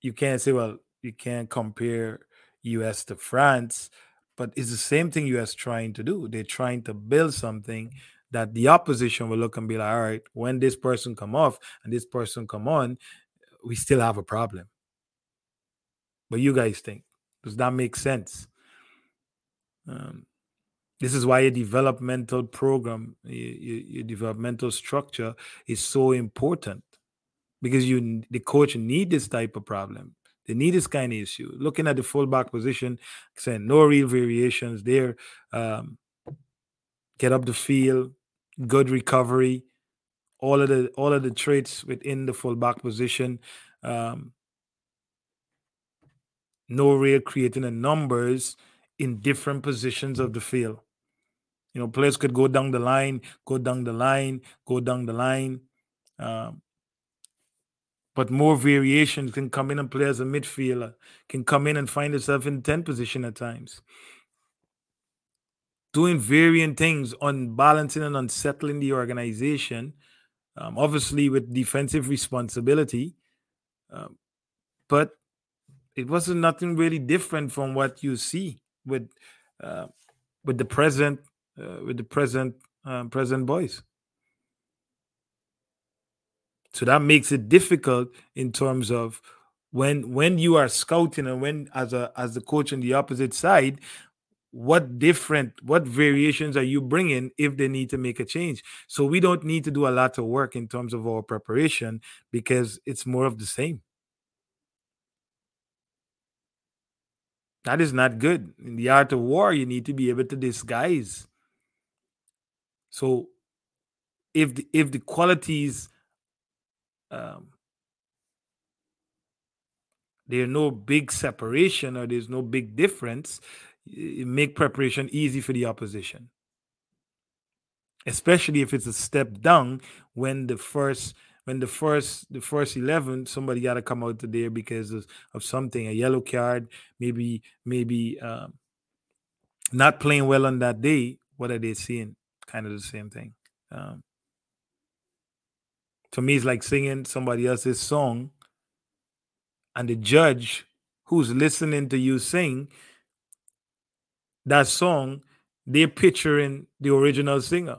you can't say, well, you can't compare US to France, but it's the same thing US trying to do. They're trying to build something that the opposition will look and be like, all right, when this person come off and this person come on, we still have a problem. But you guys think does that make sense? Um, this is why a developmental program, your, your developmental structure is so important because you the coach need this type of problem they need this kind of issue. Looking at the fullback position, saying no real variations there. Um, get up the field, good recovery, all of the all of the traits within the fullback position. Um, no real creating the numbers in different positions of the field. You know, players could go down the line, go down the line, go down the line. Um, but more variations can come in and play as a midfielder, can come in and find itself in 10 position at times. Doing varying things, unbalancing and unsettling the organization, um, obviously with defensive responsibility. Um, but it wasn't nothing really different from what you see with uh, with the present with the present um, present boys. So that makes it difficult in terms of when when you are scouting and when as a as the coach on the opposite side what different what variations are you bringing if they need to make a change? So we don't need to do a lot of work in terms of our preparation because it's more of the same. That is not good. In the art of war you need to be able to disguise so if the, if the qualities um, there's no big separation or there's no big difference make preparation easy for the opposition. Especially if it's a step down when the first when the first the first 11 somebody got to come out to there because of, of something a yellow card maybe maybe um, not playing well on that day what are they seeing kind of the same thing um, to me it's like singing somebody else's song and the judge who's listening to you sing that song, they're picturing the original singer.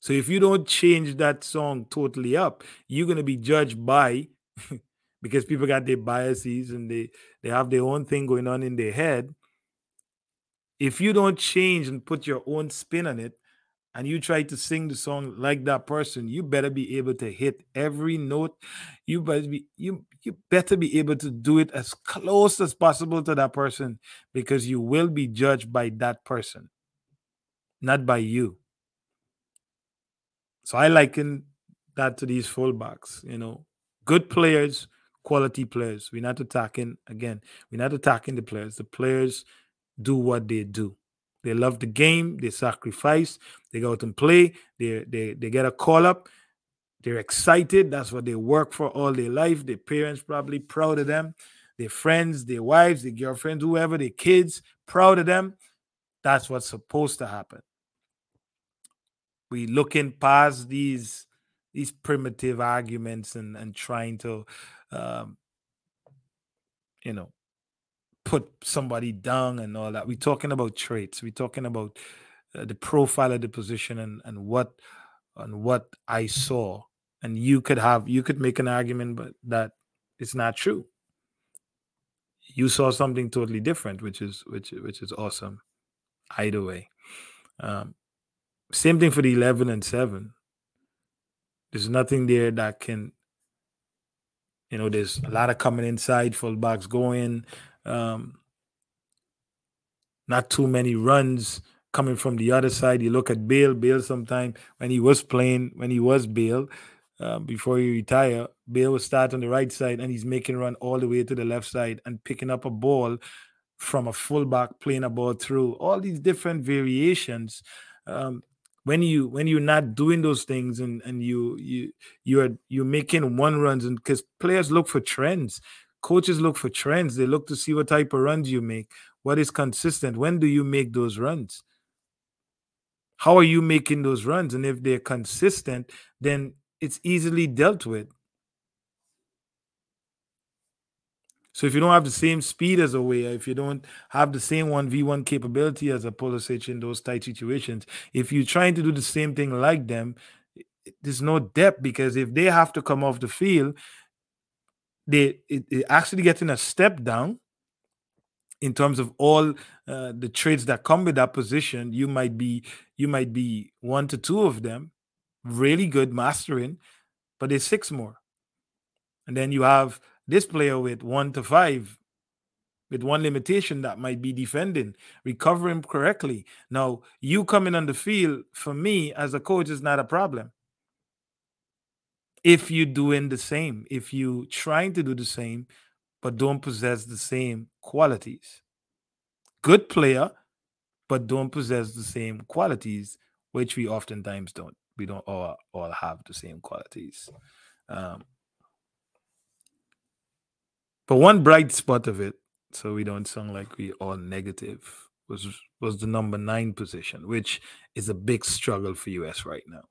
So if you don't change that song totally up, you're gonna be judged by <laughs> because people got their biases and they they have their own thing going on in their head. If you don't change and put your own spin on it, and you try to sing the song like that person, you better be able to hit every note. You better be you you better be able to do it as close as possible to that person because you will be judged by that person, not by you. So I liken that to these fullbacks, you know, good players, quality players. We're not attacking again, we're not attacking the players. The players do what they do. They love the game. They sacrifice. They go out and play. They they they get a call up. They're excited. That's what they work for all their life. Their parents probably proud of them. Their friends, their wives, their girlfriends, whoever, their kids, proud of them. That's what's supposed to happen. We looking past these these primitive arguments and and trying to um, you know put somebody down and all that. We're talking about traits. We're talking about uh, the profile of the position and and what and what I saw. And you could have you could make an argument, but that it's not true. You saw something totally different, which is which which is awesome. Either way, um, same thing for the eleven and seven. There's nothing there that can you know, there's a lot of coming inside, full fullbacks going. Um, not too many runs coming from the other side. You look at Bale. Bale, sometime when he was playing, when he was Bale, uh, before he retire, Bale will start on the right side and he's making run all the way to the left side and picking up a ball from a fullback, playing a ball through. All these different variations. Um, when you when you're not doing those things and and you you you're you're making one runs and because players look for trends Coaches look for trends. They look to see what type of runs you make. What is consistent? When do you make those runs? How are you making those runs? And if they're consistent, then it's easily dealt with. So if you don't have the same speed as a Weah, if you don't have the same 1v1 capability as a Pulisic in those tight situations, if you're trying to do the same thing like them, there's no depth because if they have to come off the field, they it, actually getting a step down in terms of all uh, the trades that come with that position. You might be you might be one to two of them really good mastering but there's six more. And then you have this player with one to five with one limitation that might be defending recovering correctly. Now you coming on the field for me as a coach is not a problem if you're doing the same, if you trying to do the same, but don't possess the same qualities. Good player, but don't possess the same qualities, which we oftentimes don't. We don't all, all have the same qualities. Um, but one bright spot of it, so we don't sound like we all negative, was was the number nine position, which is a big struggle for US right now.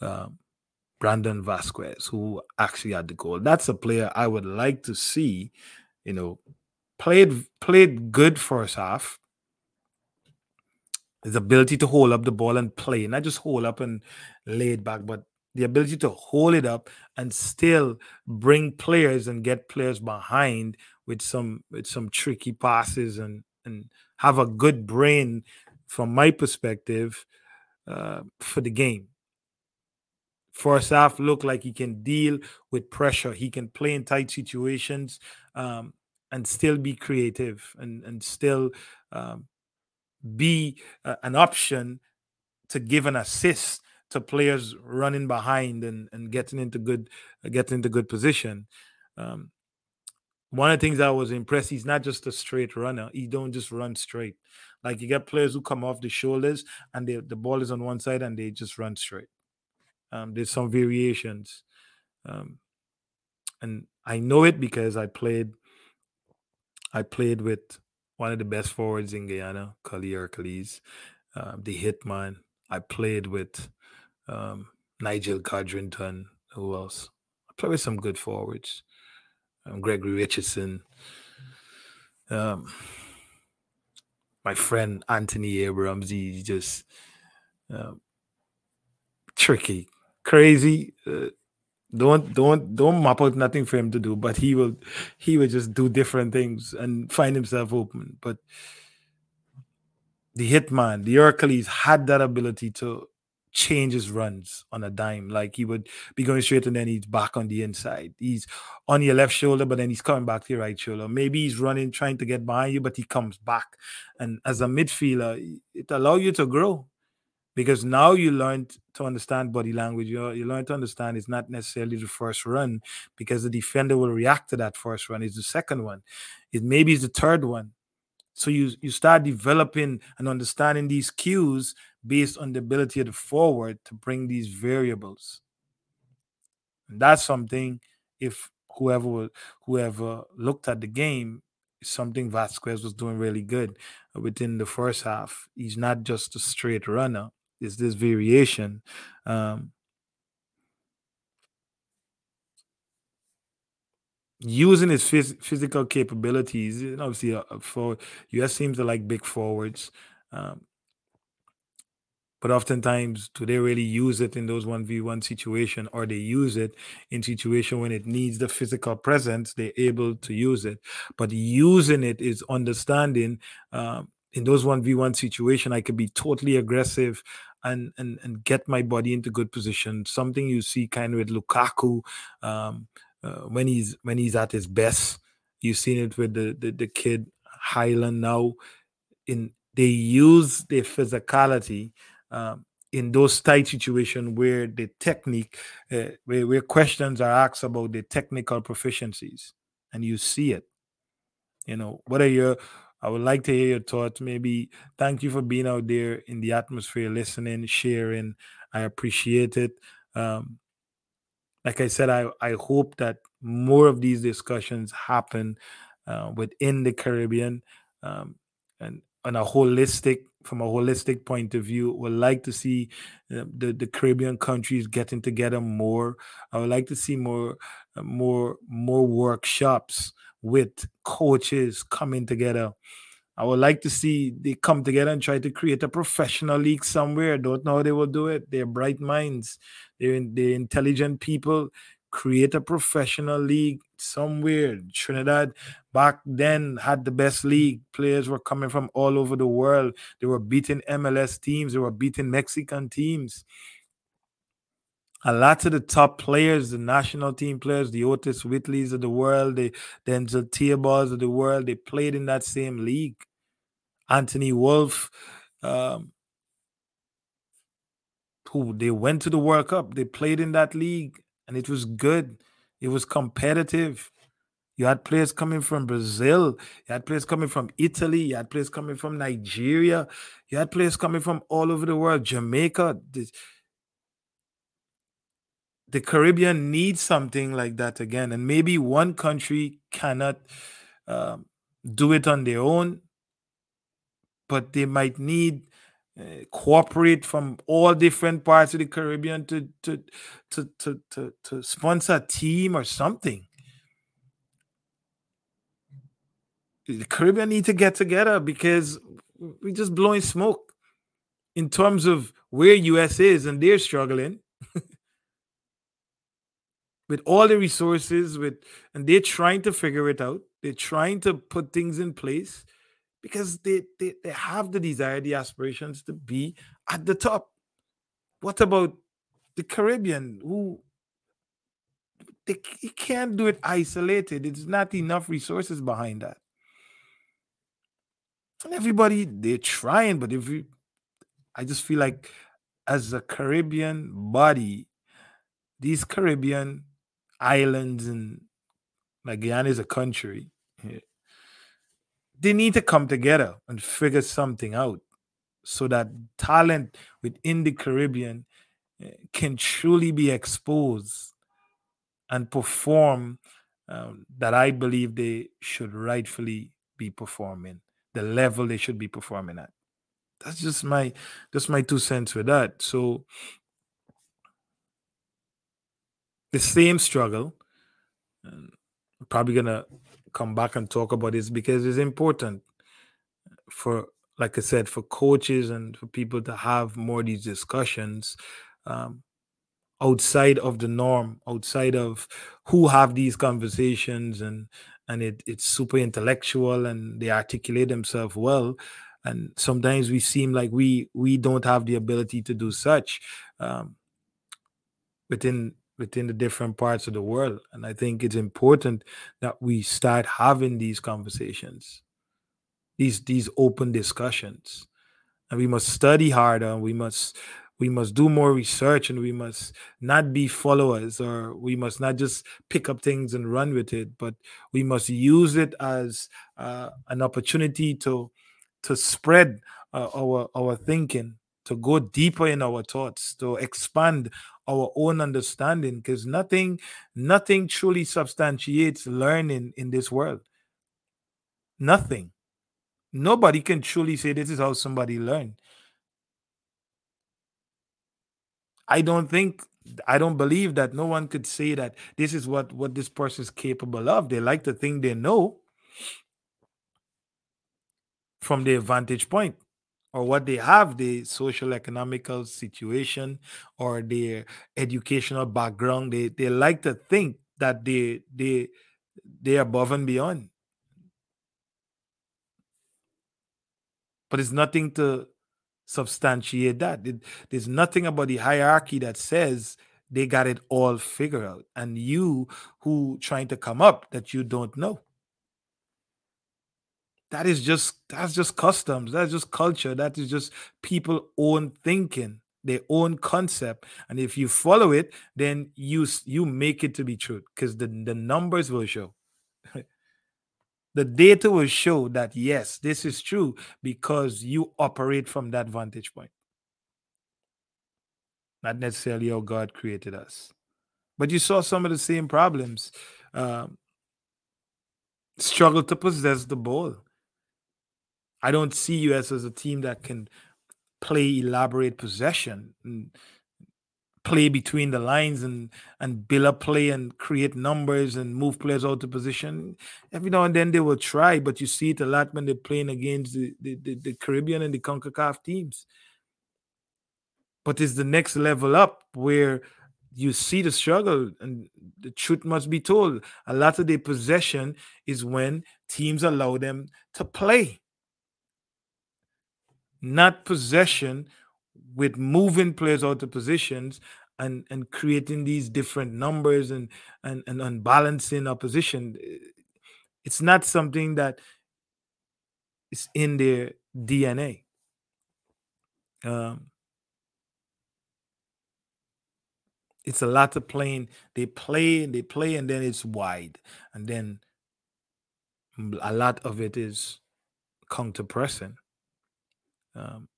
Um, Brandon Vazquez, who actually had the goal. That's a player I would like to see, you know, played played good first half. His ability to hold up the ball and play, not just hold up and lay it back, but the ability to hold it up and still bring players and get players behind with some with some tricky passes and and have a good brain from my perspective uh, for the game. First half look like he can deal with pressure. He can play in tight situations um, and still be creative and and still um, be uh, an option to give an assist to players running behind and, and getting into good uh, getting into good position. Um, one of the things I was impressed, he's not just a straight runner. He don't just run straight. Like you get players who come off the shoulders and they, the ball is on one side and they just run straight. Um, there's some variations. Um, and I know it because I played I played with one of the best forwards in Guyana, Cully Hercules, uh, the hitman. I played with um, Nigel Codrington. Who else? I played with some good forwards. Um, Gregory Richardson. Um, my friend Anthony Abrams. He's just uh, tricky, crazy. Uh, don't don't don't map out nothing for him to do, but he will he will just do different things and find himself open. But the hitman, the Hercules had that ability to change his runs on a dime. Like he would be going straight and then he's back on the inside. He's on your left shoulder, but then he's coming back to your right shoulder. Maybe he's running, trying to get behind you, but he comes back. And as a midfielder, it allows you to grow because now you learn to understand body language. You, you learn to understand it's not necessarily the first run because the defender will react to that first run. It's the second one. It maybe is the third one. So you you start developing and understanding these cues based on the ability of the forward to bring these variables. And that's something if whoever whoever looked at the game something Vazquez was doing really good within the first half. He's not just a straight runner. Is this variation? Um, using his phys- physical capabilities. Obviously, uh, for US seems to like big forwards. Um, but oftentimes, do they really use it in those 1v1 situation or they use it in situation when it needs the physical presence, they're able to use it. But using it is understanding um, in those 1v1 situation, I could be totally aggressive and, and, and get my body into good position. Something you see kind of with Lukaku um, uh, when he's when he's at his best. You've seen it with the, the, the kid Haaland now. In they use their physicality um, in those tight situations where the technique, uh, where, where questions are asked about the technical proficiencies, and you see it. You know, what are your I would like to hear your thoughts. Maybe thank you for being out there in the atmosphere, listening, sharing. I appreciate it. Um, like I said, I, I hope that more of these discussions happen uh, within the Caribbean um, and on a holistic from a holistic point of view would like to see uh, the, the caribbean countries getting together more i would like to see more uh, more more workshops with coaches coming together i would like to see they come together and try to create a professional league somewhere don't know how they will do it they're bright minds they're, they're intelligent people create a professional league somewhere. Trinidad back then had the best league. Players were coming from all over the world. They were beating MLS teams, they were beating Mexican teams. A lot of the top players, the national team players, the Aurtis Whitleys of the world, the Densill Theobalds of the world, they played in that same league. Anthony Wolfe, um, who they went to the World Cup, they played in that league and it was good. It was competitive. You had players coming from Brazil. You had players coming from Italy. You had players coming from Nigeria. You had players coming from all over the world. Jamaica. The, the Caribbean needs something like that again. And maybe one country cannot um, do it on their own, but they might need uh, cooperate from all different parts of the Caribbean to to to to to, to sponsor a team or something. The Caribbean need to get together because we're just blowing smoke in terms of where US is and they're struggling. <laughs> with all the resources with and they're trying to figure it out. They're trying to put things in place because they, they they have the desire the aspirations to be at the top. What about the caribbean who they you can't do it isolated. It's not enough resources behind that. And everybody they're trying but if you i just feel like as a caribbean body these caribbean islands and like Guyana is a country, eh, they need to come together and figure something out so that talent within the Caribbean eh, can truly be exposed and perform um, that I believe they should rightfully be performing, the level they should be performing at. That's just my just my two cents with that. So the same struggle. I'm probably gonna come back and talk about this because it's important for, like I said, for coaches and for people to have more these discussions um, outside of the norm, outside of who have these conversations, and and it, it's super intellectual and they articulate themselves well. And sometimes we seem like we we don't have the ability to do such um, within within the different parts of the world. And I think it's important that we start having these conversations, these these open discussions. And we must study harder. We must we must do more research and we must not be followers or we must not just pick up things and run with it but we must use it as uh, an opportunity to to spread uh, our our thinking to go deeper in our thoughts to expand our own understanding because nothing nothing truly substantiates learning in this world. Nothing. Nobody can truly say this is how somebody learned. I don't think i don't believe that no one could say that this is what what this person is capable of. They like to think they know from their vantage point or what they have, the social economical situation or their educational background, they, they like to think that they they they're above and beyond. But it's nothing to substantiate that. It, there's nothing about the hierarchy that says they got it all figured out. And you who trying to come up that you don't know that is just that's just customs that's just culture that is just people own thinking their own concept and if you follow it then you you make it to be true because the, the numbers will show. <laughs> The data will show that yes this is true because you operate from that vantage point. Not necessarily how god created us. But you saw some of the same problems um, struggle to possess the ball I don't see US as a team that can play elaborate possession and play between the lines and and build up play and create numbers and move players out of position. Every now and then they will try, but you see it a lot when they're playing against the, the, the, the Caribbean and the CONCACAF teams. But it's the next level up where you see the struggle and the truth must be told. A lot of their possession is when teams allow them to play not possession with moving players out of positions and and creating these different numbers and and and unbalancing opposition. It's not something that is in their dna um it's a lot of playing. They play and they play and then it's wide. And then a lot of it is counter pressing um,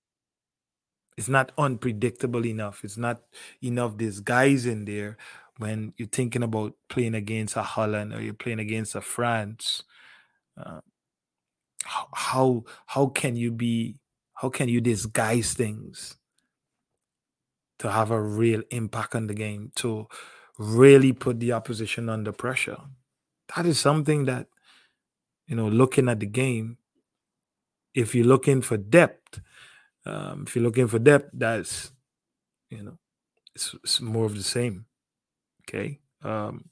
it's not unpredictable enough. It's not enough There's guys in there when you're thinking about playing against a Holland or you're playing against a France. Uh, how, how how can you be how can you disguise things to have a real impact on the game to really put the opposition under pressure? That is something that you know looking at the game if you're looking for depth um, if you're looking for depth, that's you know, it's, it's more of the same. Okay, Um,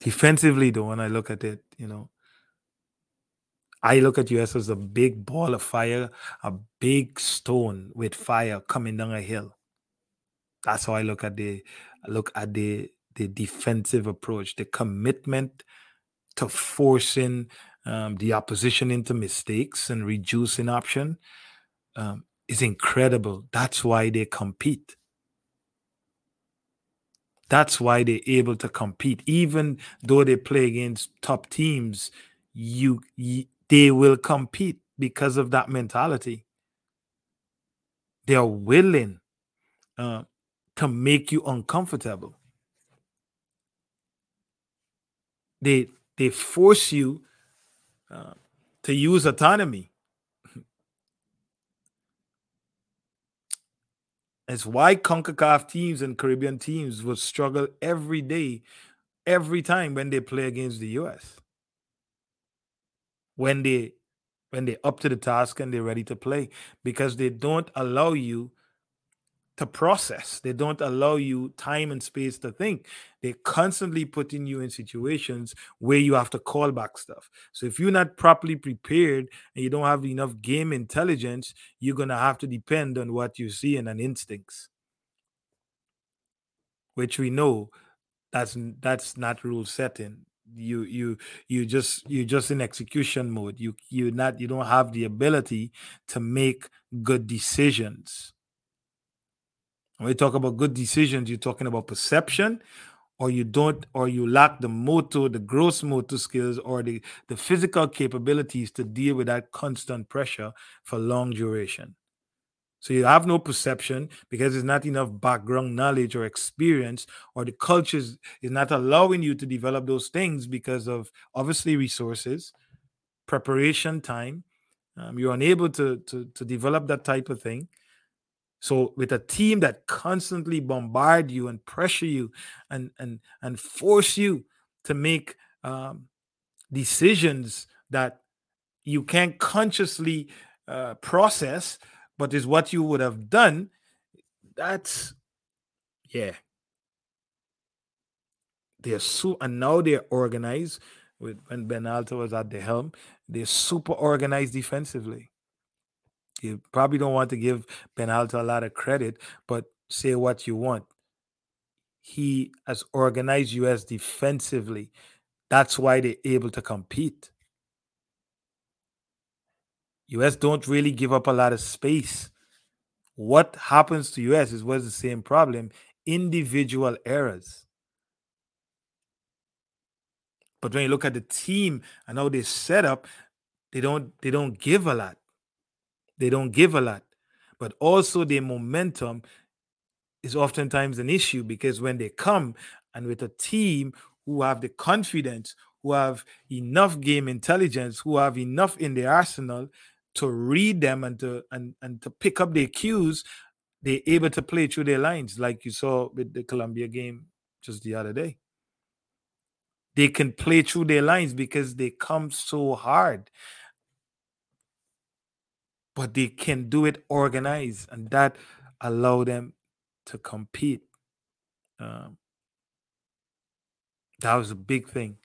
defensively, though, when I look at it, you know, I look at US as a big ball of fire, a big stone with fire coming down a hill. That's how I look at the look at the the defensive approach, the commitment to forcing um, the opposition into mistakes and reducing option um, is incredible. That's why they compete. That's why they're able to compete, even though they play against top teams. You, you they will compete because of that mentality. They are willing uh, to make you uncomfortable. They they force you to use autonomy. It's why CONCACAF teams and Caribbean teams will struggle every day, every time when they play against the US. When they when they're up to the task and they're ready to play, because they don't allow you to process. They don't allow you time and space to think. They're constantly putting you in situations where you have to call back stuff. So if you're not properly prepared and you don't have enough game intelligence, you're gonna have to depend on what you see and instincts. Which we know that's that's not rule setting. You you you just you're just in execution mode. You you not you don't have the ability to make good decisions when we talk about good decisions, you're talking about perception, or you don't, or you lack the motor, the gross motor skills, or the, the physical capabilities to deal with that constant pressure for long duration. So you have no perception because there's not enough background knowledge or experience, or the culture is not allowing you to develop those things because of obviously resources, preparation time. Um, you're unable to, to to develop that type of thing. So with a team that constantly bombard you and pressure you and and and force you to make um, decisions that you can't consciously uh, process, but is what you would have done. That's yeah. They're so and now they're organized. With when Berhalter was at the helm, they're super organized defensively. You probably don't want to give Berhalter a lot of credit, but say what you want. He has organized US defensively. That's why they're able to compete. US don't really give up a lot of space. What happens to US is was the same problem individual errors. But when you look at the team and how they set up, they don't they don't give a lot. They don't give a lot. But also their momentum is oftentimes an issue because when they come and with a team who have the confidence, who have enough game intelligence, who have enough in their arsenal to read them and to and, and to pick up their cues, they're able to play through their lines, like you saw with the Colombia game just the other day. They can play through their lines because they come so hard but they can do it organized, and that allow them to compete. Um, that was a big thing.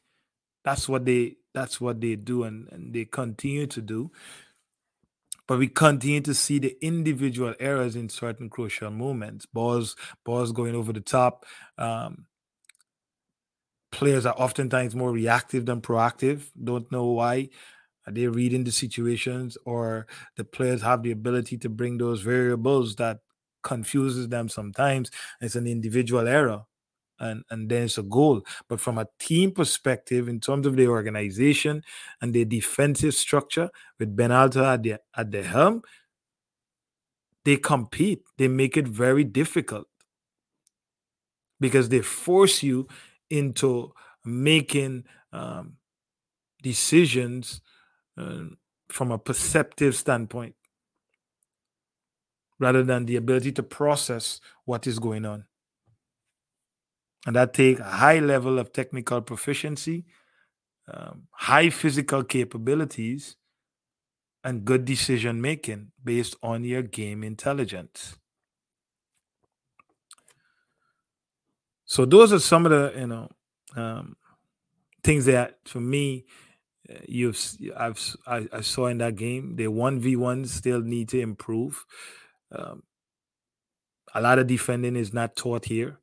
That's what they that's what they do, and, and they continue to do. But we continue to see the individual errors in certain crucial moments. Balls, balls going over the top. Um, players are oftentimes more reactive than proactive. Don't know why. Are they reading the situations, or the players have the ability to bring those variables that confuses them sometimes? It's an individual error, and and then it's a goal. But from a team perspective, in terms of the organization and the defensive structure, with Berhalter at the at the helm, they compete. They make it very difficult because they force you into making um, decisions uh, from a perceptive standpoint rather than the ability to process what is going on. And that take a high level of technical proficiency, um, high physical capabilities, and good decision making based on your game intelligence. So those are some of the you know um, things that for me you've I've I, I saw in that game. The one v ones still need to improve. Um, a lot of defending is not taught here.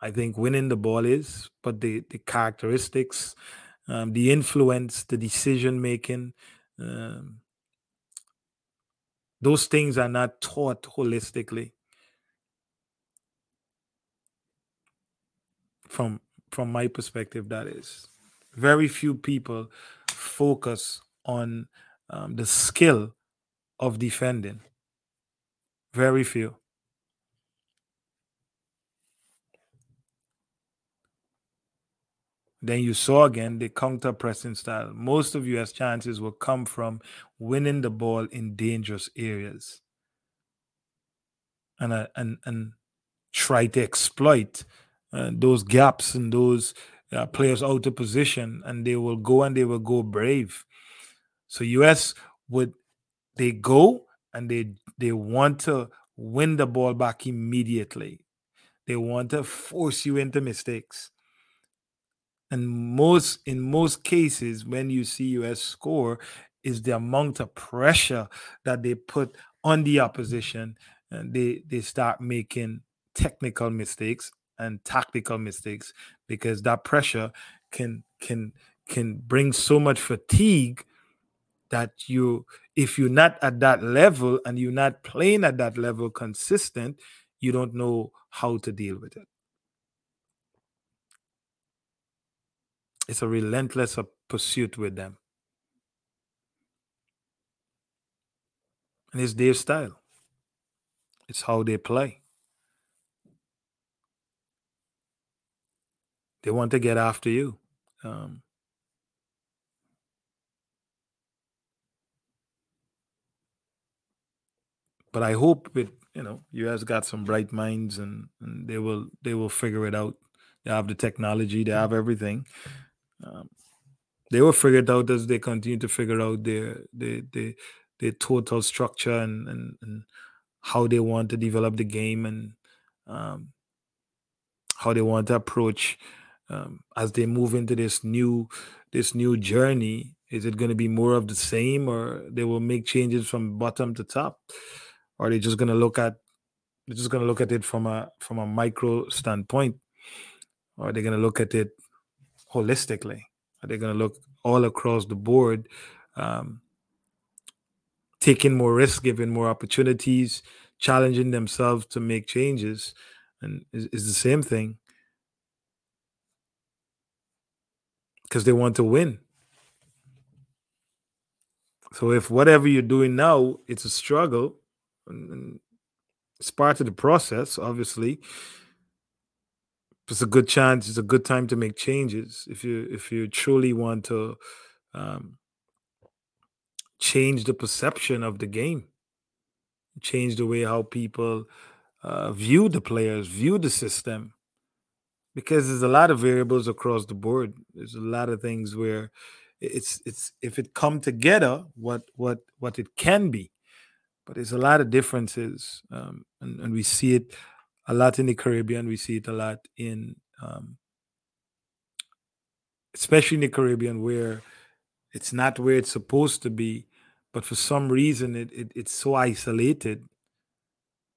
I think winning the ball is, but the the characteristics, um, the influence, the decision making, um, those things are not taught holistically from from my perspective. That is, very few people focus on um, the skill of defending. Very few. Then you saw again the counter pressing style. Most of US chances will come from winning the ball in dangerous areas and uh, and and try to exploit uh, those gaps and those uh, players out of position, and they will go and they will go brave. So US would they go and they they want to win the ball back immediately. They want to force you into mistakes. And most in most cases, when you see US score, is the amount of pressure that they put on the opposition, and they they start making technical mistakes and tactical mistakes because that pressure can can can bring so much fatigue that you if you're not at that level and you're not playing at that level consistent you don't know how to deal with it. It's a relentless uh, pursuit with them. And it's their style. It's how they play they want to get after you um, but I hope it, you know, you guys got some bright minds and, and they will they will figure it out. They have the technology, they have everything. Um, they will figure it out as they continue to figure out their their their, their total structure and, and and how they want to develop the game and um, how they want to approach um, as they move into this new this new journey. Is it going to be more of the same, or they will make changes from bottom to top? or they're just going to look at they're just going to look at it from a from a micro standpoint or they're going to look at it holistically are they going to look all across the board um, taking more risk giving more opportunities challenging themselves to make changes and is the same thing because they want to win. So if whatever you're doing now it's a struggle and, it's part of the process obviously it's a good chance it's a good time to make changes. If you if you truly want to um, change the perception of the game change the way how people uh, view the players view the system because there's a lot of variables across the board. There's a lot of things where it's it's if it come together what what what it can be. But there's a lot of differences um, and, and we see it a lot in the caribbean. We see it a lot in um, especially in the caribbean where it's not where it's supposed to be but for some reason it, it it's so isolated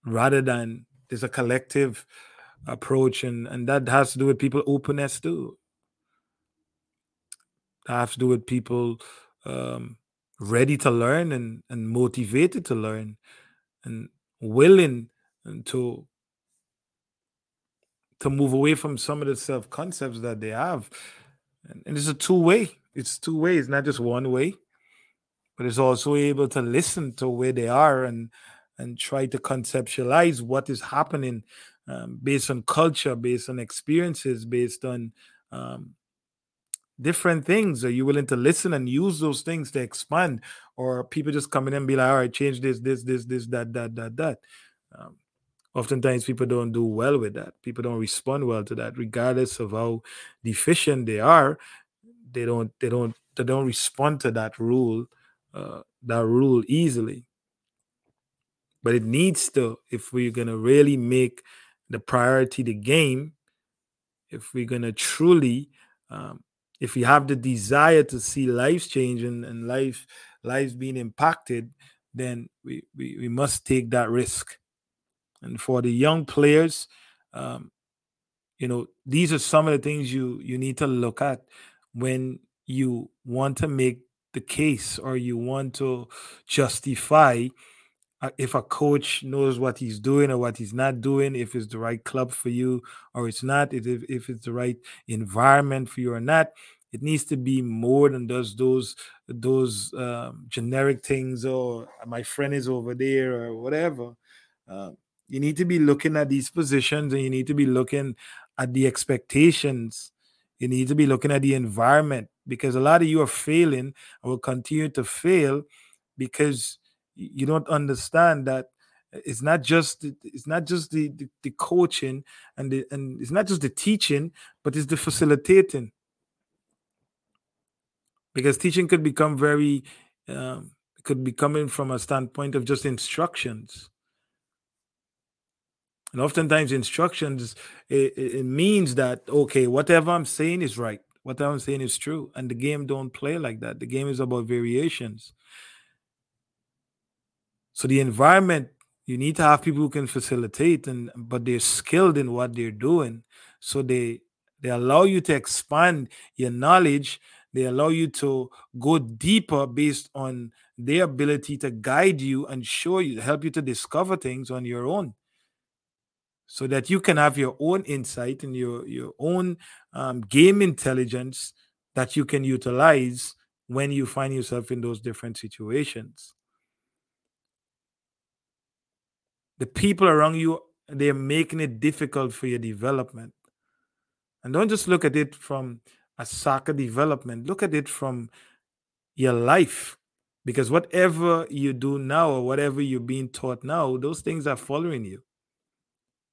rather than there's a collective approach and and that has to do with people openness too. That has to do with people um, ready to learn and and motivated to learn and willing to to move away from some of the self concepts that they have. And, and it's a two way it's two ways not just one way. But it's also able to listen to where they are and and try to conceptualize what is happening um, based on culture based on experiences based on um, different things. Are you willing to listen and use those things to expand? Or people just come in and be like all right change this this this this that that that that. Um, oftentimes people don't do well with that. People don't respond well to that regardless of how deficient they are. They don't they don't they don't respond to that rule uh, that rule easily. But it needs to if we're to really make the priority the game if we're going to truly um, if we have the desire to see lives change and, life lives being impacted then we, we we must take that risk. And for the young players um, you know these are some of the things you you need to look at when you want to make the case or you want to justify if a coach knows what he's doing or what he's not doing, if it's the right club for you or it's not, if, if it's the right environment for you or not. It needs to be more than just those those um, generic things or my friend is over there or whatever. Uh, you need to be looking at these positions and you need to be looking at the expectations. You need to be looking at the environment because a lot of you are failing and will continue to fail because you don't understand that it's not just it's not just the, the, the coaching and the and it's not just the teaching but it's the facilitating. Because teaching could become very um, could be coming from a standpoint of just instructions. And oftentimes instructions it, it means that okay whatever i'm saying is right whatever i'm saying is true and the game don't play like that. The game is about variations so the environment you need to have people who can facilitate and but they're skilled in what they're doing. So they they allow you to expand your knowledge. They allow you to go deeper based on their ability to guide you and show you help you to discover things on your own. So that you can have your own insight and your your own um, game intelligence that you can utilize when you find yourself in those different situations the people around you they're making it difficult for your development. And don't just look at it from a soccer development. Look at it from your life. Because whatever you do now or whatever you're being taught now those things are following you.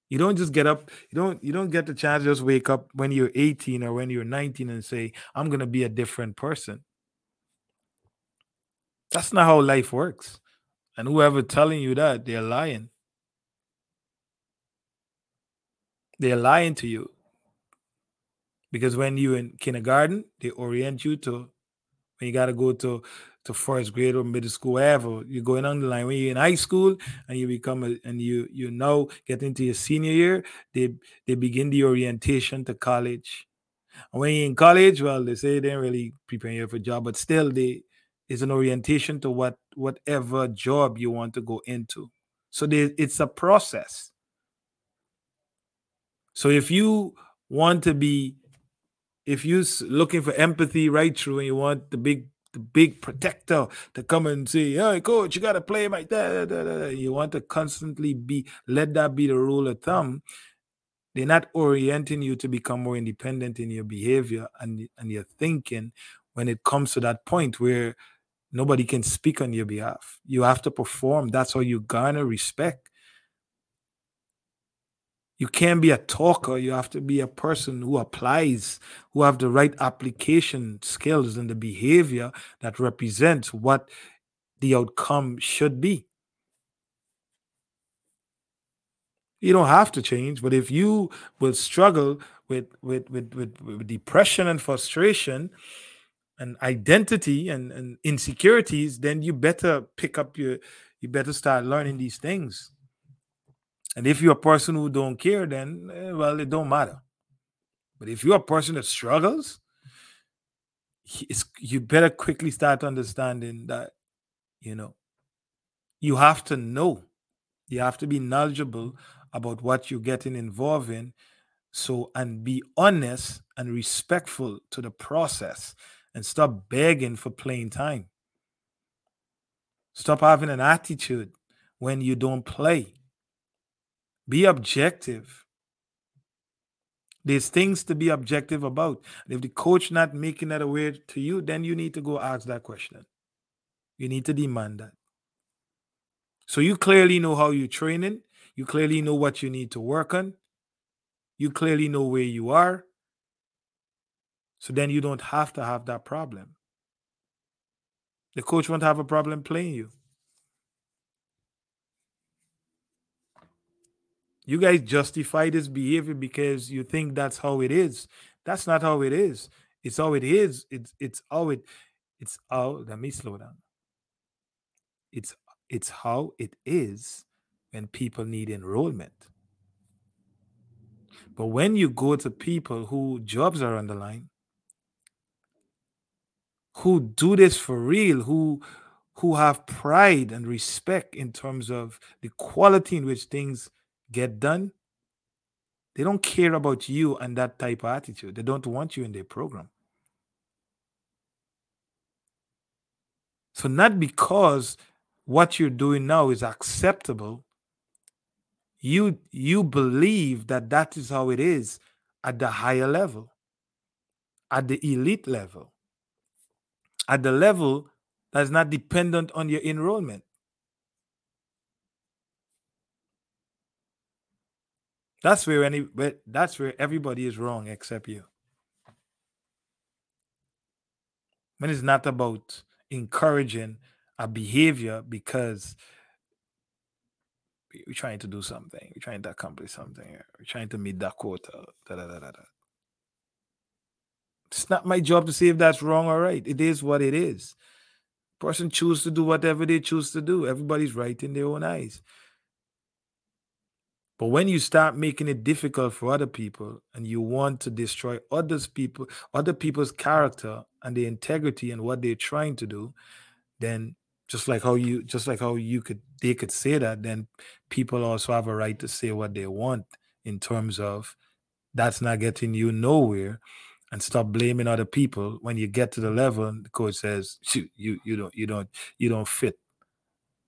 You don't just get up you don't you don't get the chance to just wake up when you're 18 or when you're 19 and say i'm going to be a different person. That's not how life works. And whoever telling you that they're lying they're lying to you. Because when you're in kindergarten they orient you to when you got to go to to first grade or middle school wherever you're going on the line. When you're in high school and you become a, and you you now get into your senior year they they begin the orientation to college. And when you're in college well they say they didn't really prepare you for a job but still they is an orientation to what whatever job you want to go into. So they, it's a process so if you want to be, if you're looking for empathy right through and you want the big the big protector to come and say, "Hey, coach, you got to play like that." You want to constantly be let that be the rule of thumb. They're not orienting you to become more independent in your behavior and and your thinking when it comes to that point where nobody can speak on your behalf. You have to perform. That's how you garner respect. You can't be a talker. You have to be a person who applies, who have the right application skills and the behavior that represents what the outcome should be. You don't have to change, but if you will struggle with with with, with, with depression and frustration and identity and, and insecurities, then you better pick up your you better start learning these things and if you're a person who don't care, then eh, well, it don't matter. But if you're a person that struggles, you better quickly start understanding that you know you have to know, you have to be knowledgeable about what you're getting involved in. So and be honest and respectful to the process and stop begging for playing time. Stop having an attitude when you don't play. Be objective. There's things to be objective about. And if the coach not making that aware to you, then you need to go ask that question. You need to demand that. So you clearly know how you're training. You clearly know what you need to work on. You clearly know where you are. So then you don't have to have that problem. The coach won't have a problem playing you. You guys justify this behavior because you think that's how it is. That's not how it is. It's how it is. It's it's how it it's how let me slow down. It's it's how it is when people need enrollment. But when you go to people who jobs are on the line, who do this for real, who who have pride and respect in terms of the quality in which things get done, they don't care about you and that type of attitude. They don't want you in their program. So, not because what you're doing now is acceptable, you you believe that that is how it is at the higher level, at the elite level, at the level that's not dependent on your enrollment. That's where any that's where everybody is wrong except you. When it's not about encouraging a behavior because we're trying to do something, we're trying to accomplish something, we're trying to meet that quota. Da, da, da, da, da. It's not my job to say if that's wrong or right. It is what it is. Person choose to do whatever they choose to do. Everybody's right in their own eyes. But when you start making it difficult for other people and you want to destroy others people, other people's character and their integrity and what they're trying to do, then just like how you just like how you could they could say that, then people also have a right to say what they want in terms of that's not getting you nowhere and stop blaming other people. When you get to the level the coach says you you, you don't you don't you don't fit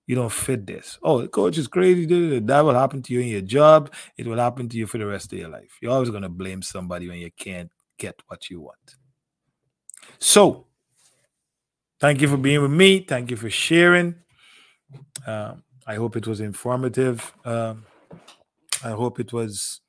you don't fit this. Oh, the coach is crazy. That will happen to you in your job. It will happen to you for the rest of your life. You're always going to blame somebody when you can't get what you want. So, thank you for being with me. Thank you for sharing. Um, I hope it was informative. Um, I hope it was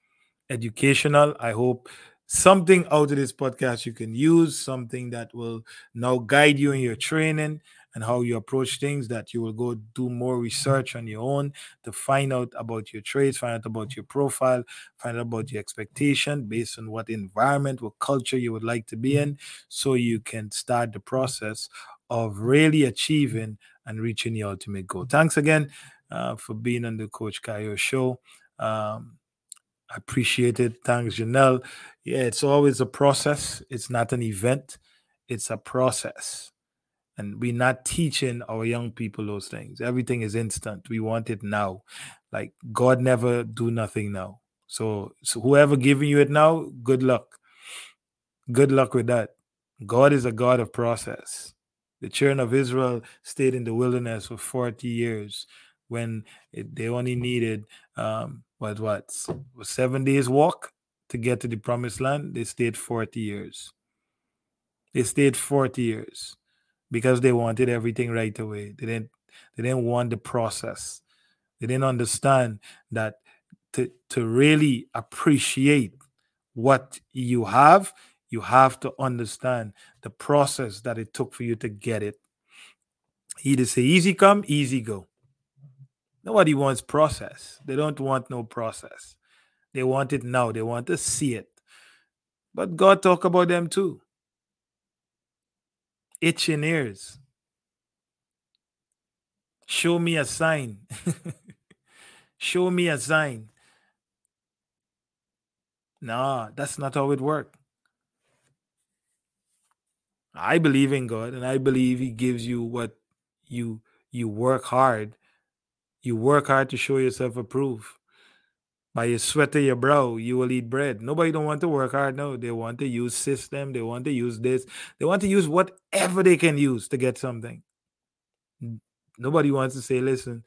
educational. I hope something out of this podcast you can use, something that will now guide you in your training and how you approach things that you will go do more research on your own to find out about your trades, find out about your profile, find out about your expectation based on what environment, what culture you would like to be in, so you can start the process of really achieving and reaching your ultimate goal. Thanks again uh, for being on the Coach Kayo show. Um, I appreciate it. Thanks, Janelle. Yeah, it's always a process. It's not an event. It's a process and we're not teaching our young people those things. Everything is instant. We want it now. Like god never do nothing now. So so whoever giving you it now good luck. Good luck with that. God is a god of process. The children of israel stayed in the wilderness for 40 years when it, they only needed um what what seven days walk to get to the promised land. They stayed 40 years. They stayed 40 years because they wanted everything right away. They didn't they didn't want the process. They didn't understand that to to really appreciate what you have, you have to understand the process that it took for you to get it. Either say easy come, easy go. Nobody wants process. They don't want no process. They want it now. They want to see it. But God talk about them too itching ears. Show me a sign. <laughs> Show me a sign. Nah, that's not how it works. I believe in God and I believe he gives you what you you work hard. You work hard to show yourself approved. By your sweat of your brow, you will eat bread. Nobody don't want to work hard now. They want to use system. They want to use this. They want to use whatever they can use to get something. Nobody wants to say, listen,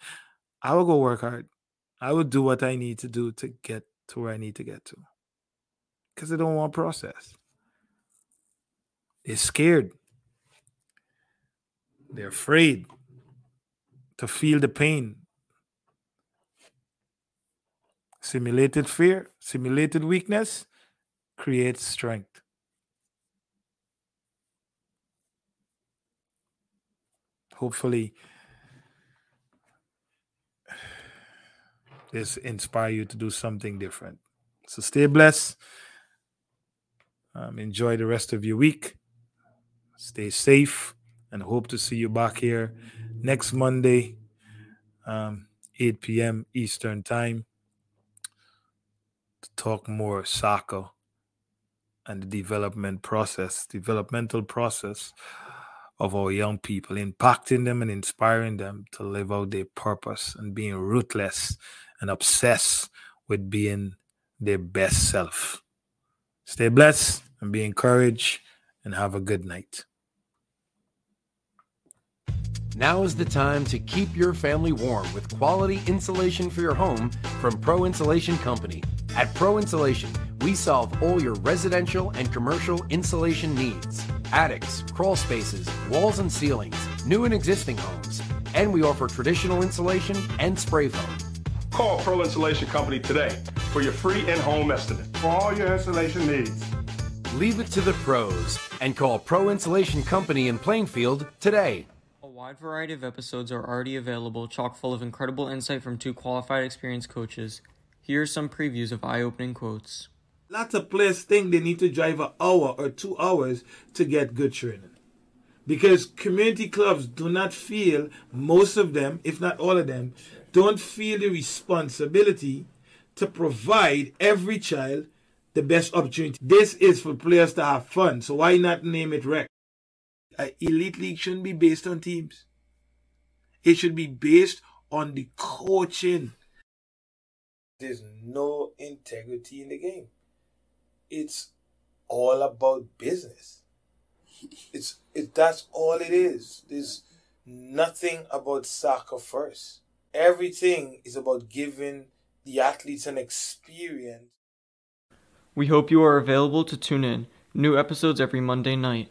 I will go work hard. I will do what I need to do to get to where I need to get to. Because they don't want process. They're scared. They're afraid to feel the pain Simulated fear, simulated weakness creates strength. Hopefully, this inspire you to do something different. So stay blessed. Um, enjoy the rest of your week. Stay safe and hope to see you back here next Monday, um, 8 p.m. Eastern Time, talk more soccer and the development process, developmental process of our young people, impacting them and inspiring them to live out their purpose and being ruthless and obsessed with being their best self. Stay blessed and be encouraged and have a good night. Now is the time to keep your family warm with quality insulation for your home from Pro Insulation Company. At Pro Insulation, we solve all your residential and commercial insulation needs attics, crawl spaces, walls and ceilings, new and existing homes. And we offer traditional insulation and spray foam. Call Pro Insulation Company today for your free in home estimate for all your insulation needs. Leave it to the pros and call Pro Insulation Company in Plainfield today. Wide variety of episodes are already available, chock full of incredible insight from two qualified experienced coaches. Here are some previews of eye opening quotes. Lots of players think they need to drive an hour or two hours to get good training. Because community clubs do not feel, most of them, if not all of them, don't feel the responsibility to provide every child the best opportunity. This is for players to have fun, so why not name it rec? An elite league shouldn't be based on teams. It should be based on the coaching. There's no integrity in the game. It's all about business. It's it that's all it is. There's nothing about soccer first. Everything is about giving the athletes an experience. We hope you are available to tune in. New episodes every Monday night.